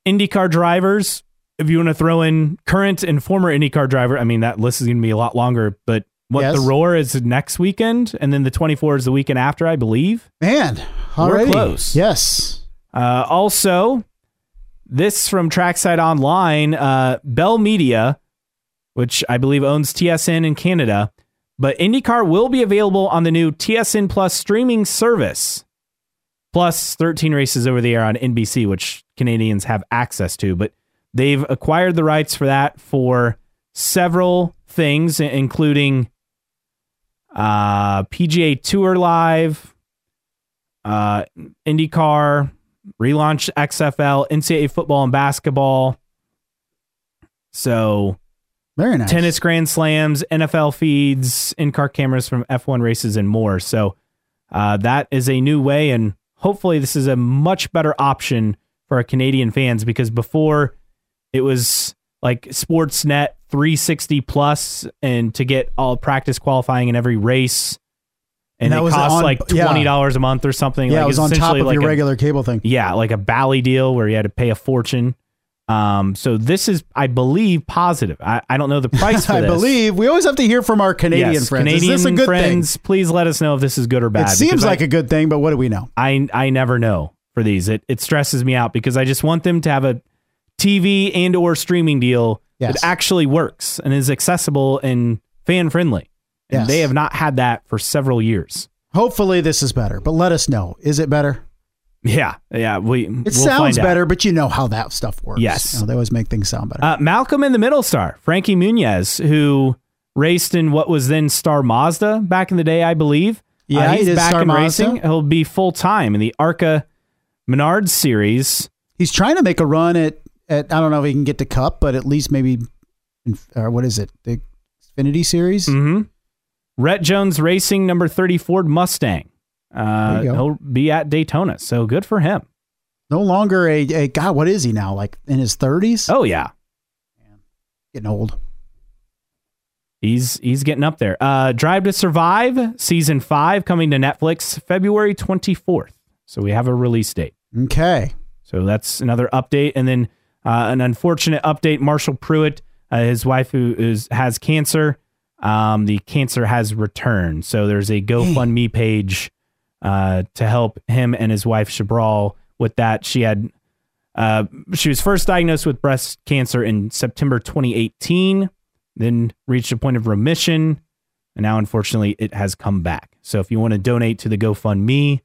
IndyCar drivers. If you want to throw in current and former IndyCar driver, I mean, that list is going to be a lot longer, but what Yes. the Roar is next weekend, and then the 24 is the weekend after, I believe. Man, We're close. Yes. Uh, also, this from Trackside Online, uh, Bell Media, which I believe owns TSN in Canada, but IndyCar will be available on the new TSN Plus streaming service, plus 13 races over the air on NBC, which Canadians have access to. But they've acquired the rights for that for several things, including uh, PGA Tour Live, uh, IndyCar, relaunch XFL, NCAA football and basketball. So Very nice. tennis grand slams, NFL feeds, in-car cameras from F1 races, and more. So uh, that is a new way, and hopefully this is a much better option for our Canadian fans because before it was like Sportsnet 360 plus, and to get all practice qualifying in every race. And, And that it costs on- like twenty dollars a month or something. yeah, like it was on top of like your a- regular cable thing. yeah, like a Bally deal where you had to pay a fortune. Um, so this is, I believe, positive. I, I don't know the price I believe we always have to hear from our Canadian yes, friends. Canadian is this a good friends, please let us know if this is good or bad. It seems like I, a good thing, but what do we know? I I never know for these. It it stresses me out because I just want them to have a TV and or streaming deal Yes. that actually works and is accessible and fan friendly. And Yes. they have not had that for several years. Hopefully, this is better, but let us know. Is it better? Yeah, yeah. We It we'll sounds find out. better, but you know how that stuff works. Yes. You know, they always make things sound better. Uh, Malcolm in the Middle star, Frankie Muniz, who raced in what was then Star Mazda back in the day, I believe. Yeah, uh, he's did back Star in Mazda. racing. He'll be full time in the Arca Menard series. He's trying to make a run at, at I don't know if he can get to Cup, but at least maybe, or what is it, the Xfinity Series? Mm-hmm. Rette Jones Racing number 30 Ford Mustang. Uh, There you go. he'll be at Daytona, so good for him. No longer a, a God. What is he now? Like in his thirties? Oh yeah, Getting old. he's he's getting up there. Uh, Drive to Survive season five coming to Netflix February 24th. So we have a release date. Okay. So that's another update. And then uh, an unfortunate update Marshall Pruett, uh, his wife who is, has cancer, um, the cancer has returned. So there's a GoFundMe page uh, to help him and his wife Shabral with that. She had. Uh, she was first diagnosed with breast cancer in September 2018, then reached a point of remission, and now unfortunately it has come back. So if you want to donate to the GoFundMe,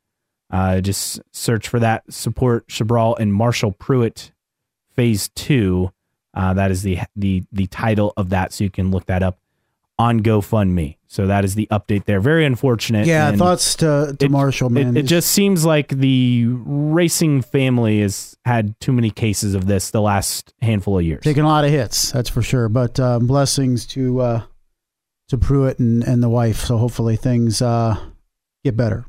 uh, just search for that. Support Shabral and Marshall Pruett Phase Two. Uh, that is the the the title of that, so you can look that up on GoFundMe. So that is the update there. Very unfortunate. Yeah. Thoughts to, to it- Marshall, It, man. it just seems like the racing family has had too many cases of this the last handful of years. taking a lot of hits. That's for sure. But uh, blessings to uh, to Pruett and, and the wife. So hopefully things uh, get better.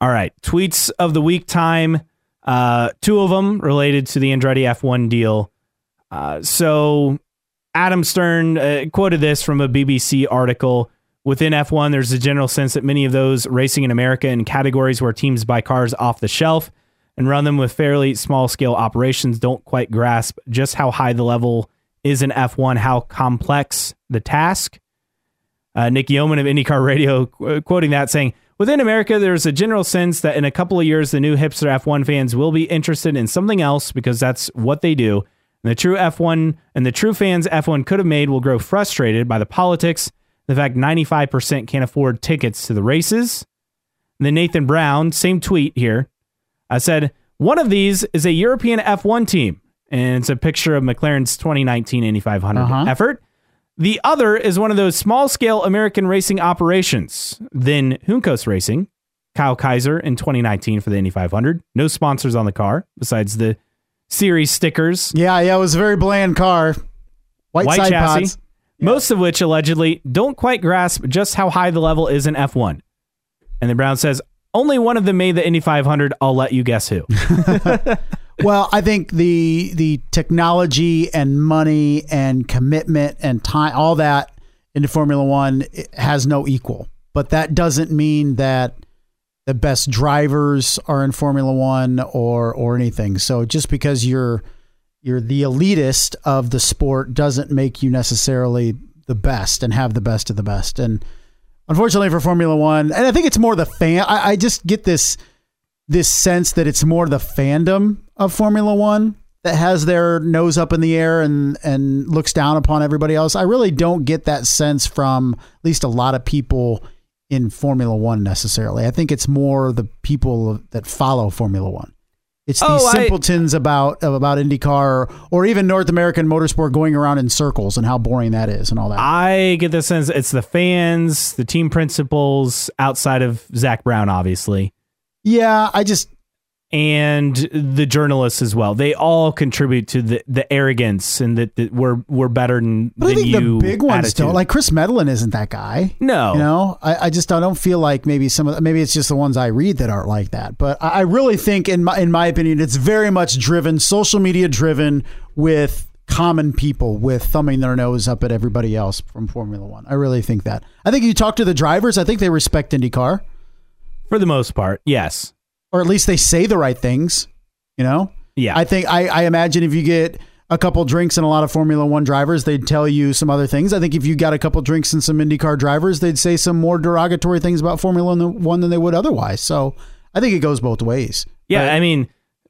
All right. Tweets of the week time. Uh, two of them related to the Andretti F1 deal. Uh, so Adam Stern uh, quoted this from a BBC article. Within F1, there's a general sense that many of those racing in America in categories where teams buy cars off the shelf and run them with fairly small scale operations don't quite grasp just how high the level is in F1, how complex the task. Uh, Nick Yeoman of IndyCar Radio qu- quoting that saying, Within America, there's a general sense that in a couple of years, the new hipster F1 fans will be interested in something else because that's what they do. And the true F1 and the true fans F1 could have made will grow frustrated by the politics, the fact 95% can't afford tickets to the races. And then Nathan Brown, same tweet here, I said, one of these is a European F1 team. And it's a picture of McLaren's 2019 Indy 500 Uh-huh. effort. The other is one of those small scale American racing operations. Then Juncos Racing, Kyle Kaiser in 2019 for the Indy 500. No sponsors on the car besides the series stickers. Yeah, yeah, it was a very bland car. White, White side chassis. pods. Most of which allegedly don't quite grasp just how high the level is in F1. And then Brown says, only one of them made the Indy 500. I'll let you guess who. Well, I think the the technology and money and commitment and time, all that into Formula One has no equal. But that doesn't mean that the best drivers are in Formula One or or anything. So just because you're you're the elitist of the sport doesn't make you necessarily the best and have the best of the best. And unfortunately for Formula One, and I think it's more the fan. I, I just get this this sense that it's more the fandom of Formula One that has their nose up in the air and and looks down upon everybody else. I really don't get that sense from at least a lot of people in Formula One necessarily. I think it's more the people that follow Formula One. It's these Oh, I- simpletons about about IndyCar or even North American motorsport going around in circles and how boring that is and all that. I get the sense it's the fans, the team principals, outside of Zak Brown, obviously, yeah, I just and the journalists as well. They all contribute to the, the arrogance and that, that we're we're better than, but I think you. the big ones attitude. don't. Like Chris Medland isn't that guy. no, You know, I, I just I don't feel like maybe some of maybe it's just the ones I read that aren't like that. But I, I really think, in my in my opinion, it's very much driven, social media driven, with common people with thumbing their nose up at everybody else from Formula One. I really think that. I think you talk to the drivers. I think they respect IndyCar, for the most part, yes, or at least they say the right things. You know, yeah. I think I, I imagine if you get a couple drinks and a lot of Formula One drivers, they'd tell you some other things. I think if you got a couple drinks and some IndyCar drivers, they'd say some more derogatory things about Formula One than they would otherwise. So I think it goes both ways. yeah, But- I mean,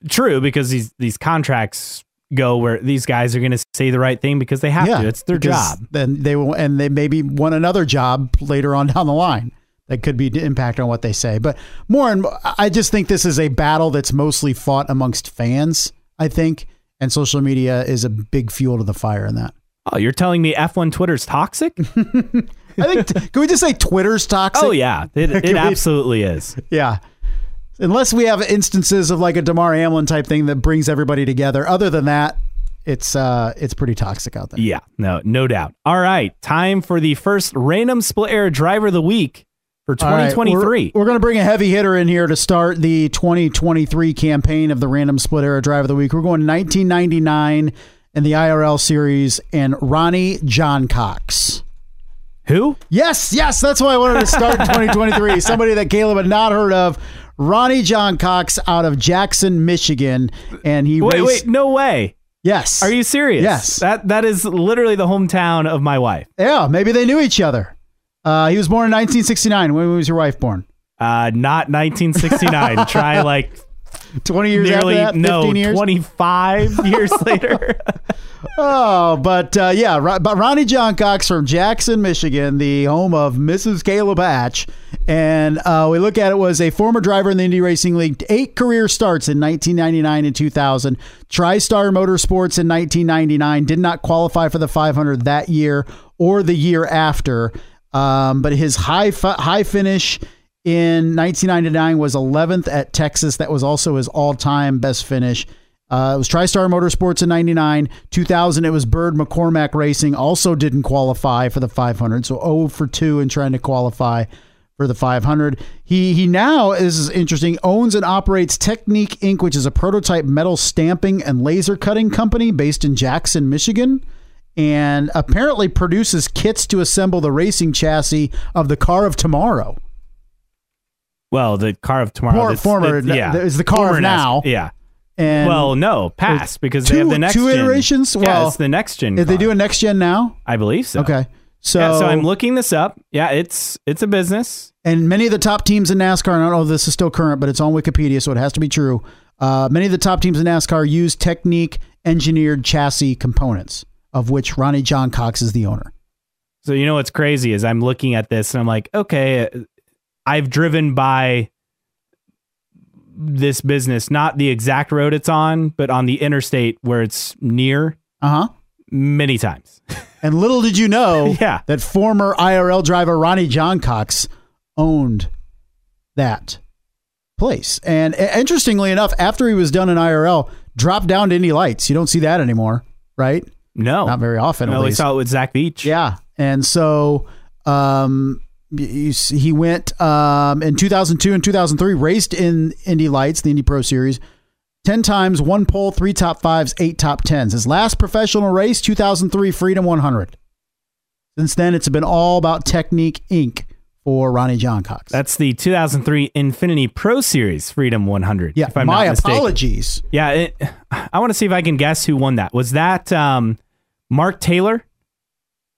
true because these these contracts go where these guys are going to say the right thing because they have to. It's their job. Then they will, and they maybe want another job later on down the line. That could be impact on what they say. But more and more, I just think this is a battle that's mostly fought amongst fans. I think, and social media is a big fuel to the fire in that. Oh, you're telling me F1 Twitter's toxic? I think. can we just say Twitter's toxic? oh yeah, it, it we- absolutely is. Yeah. Unless we have instances of like a Damar Hamlin type thing that brings everybody together. Other than that, it's uh it's pretty toxic out there. Yeah, no, no doubt. All right, time for the first random split era driver of the week for All right, 2023. we're we're going to bring a heavy hitter in here to start the 2023 campaign of the Random Split Era Drive of the Week. We're going 1999 in the IRL series and Ronnie Johncox. Who? Yes, yes, that's why I wanted to start in 2023. Somebody that Caleb had not heard of, Ronnie Johncox out of Jackson, Michigan, and he Wait, raced. wait, no way. Yes, Are you serious? Yes. That that is literally the hometown of my wife. Yeah, maybe they knew each other. Uh, he was born in 1969. When was your wife born? Uh, not 1969. Try like 20 years nearly after that? 15 no years? 25 years later. Oh, but uh, yeah, but Ronnie Johncox from Jackson, Michigan, the home of Mrs. Caleb Hatch. And uh, we look at it was a former driver in the Indy Racing League, eight career starts in 1999 and 2000, TriStar Motorsports in 1999, did not qualify for the 500 that year or the year after. Um, but his high fi- high finish in 1999 was 11th at Texas. That was also his all time best finish. Uh, it was TriStar Motorsports in 99. 2000, it was Bird McCormack Racing. Also didn't qualify for the 500. So 0 for 2 in trying to qualify for the 500. He he now this is interesting. Owns and operates Technique Inc., which is a prototype metal stamping and laser cutting company based in Jackson, Michigan, and apparently produces kits to assemble the racing chassis of the car of tomorrow. well, the car of tomorrow. Former- that's- former- that- yeah, is the car of now. NASCAR. Yeah. And well, no, pass because two- they have the next two gen. iterations? Yeah, Well, it's the next gen. if they do a next gen now, I believe so. okay. So, yeah, so I'm looking this up. Yeah, it's it's a business. and many of the top teams in NASCAR, and I don't know if this is still current, but it's on Wikipedia, so it has to be true. Uh, many of the top teams in NASCAR use Technique engineered chassis components, of which Ronnie Johncox is the owner. So you know what's crazy is I'm looking at this and I'm like, okay, I've driven by this business, not the exact road it's on, but on the interstate where it's near Uh huh. many times. And little did you know Yeah. that former IRL driver Ronnie Johncox owned that place. And interestingly enough, after he was done in IRL, dropped down to Indy Lights. You don't see that anymore, right? No, Not very often. No, at we least. saw it with Zach Veach. Yeah, and so um, he went um, in 2002 and 2003, raced in Indy Lights, the Indy Pro Series, ten times, one pole, three top fives, eight top tens. His last professional race, 2003 Freedom 100. Since then, it's been all about Technique Inc. for Ronnie Johncox. That's the 2003 Infiniti Pro Series Freedom 100. yeah. if I'm my apologies. Yeah, it, I want to see if I can guess who won that. Was that um, Mark Taylor?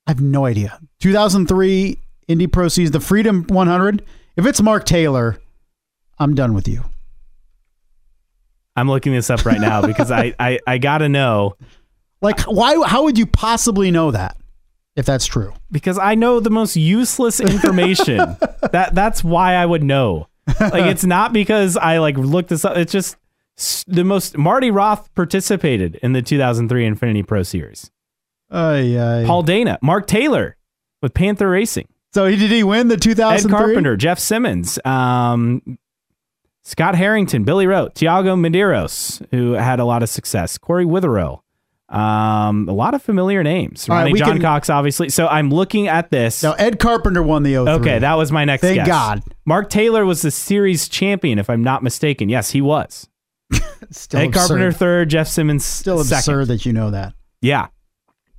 I have no idea. 2003 Indy Pro Series, the Freedom 100. If it's Mark Taylor, I'm done with you. I'm looking this up right now because I, I, I got to know Like, why? How would you possibly know that if that's true? because I know the most useless information. that That's why I would know. Like, it's not because I like looked this up. It's just the most. Marty Roth participated in the 2003 Infiniti Pro Series. Ay, ay. Paul Dana, Mark Taylor with Panther Racing. So he did he win the 2003? Ed 2003? Carpenter, Jeff Simmons, um, Scott Harrington, Billy Rote, Tiago Medeiros, who had a lot of success, Cory Witherill, um, a lot of familiar names. Right, Ronnie we John can- Cox, obviously. So I'm looking at this. Now Ed Carpenter won the 03. okay, that was my next Thank guess. God. Mark Taylor was the series champion, if I'm not mistaken. Yes, he was. still Ed absurd. Carpenter third, Jeff Simmons Still second. absurd that you know that. Yeah.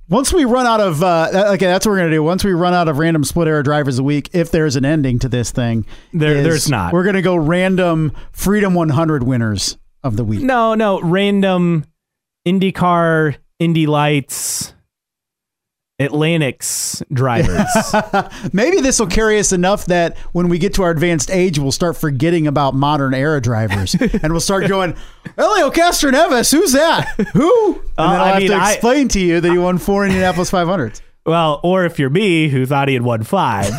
Once we run out of uh, okay, that's what we're gonna do. Once we run out of random split era drivers a week, if there's an ending to this thing, There- is there's not. We're gonna go random Freedom 100 winners of the week. No, no, random IndyCar, Indy Lights, Atlantics drivers. Maybe this will carry us enough that when we get to our advanced age, we'll start forgetting about modern era drivers, and we'll start going, Helio Castroneves, who's that? Who? And Uh, then I'll I have mean, to I- explain to you that he won four Indianapolis 500s. Well, or if you're me, who thought he had won five.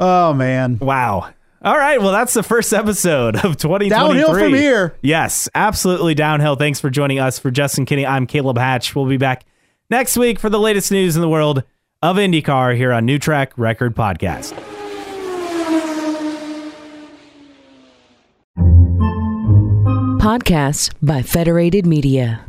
Oh man. wow. All right. Well, that's the first episode of 2023. Downhill from here. Yes, absolutely downhill. Thanks for joining us. For Justin Kinney, I'm Caleb Hatch. We'll be back next week for the latest news in the world of IndyCar here on New Track Record Podcast. Podcasts by Federated Media.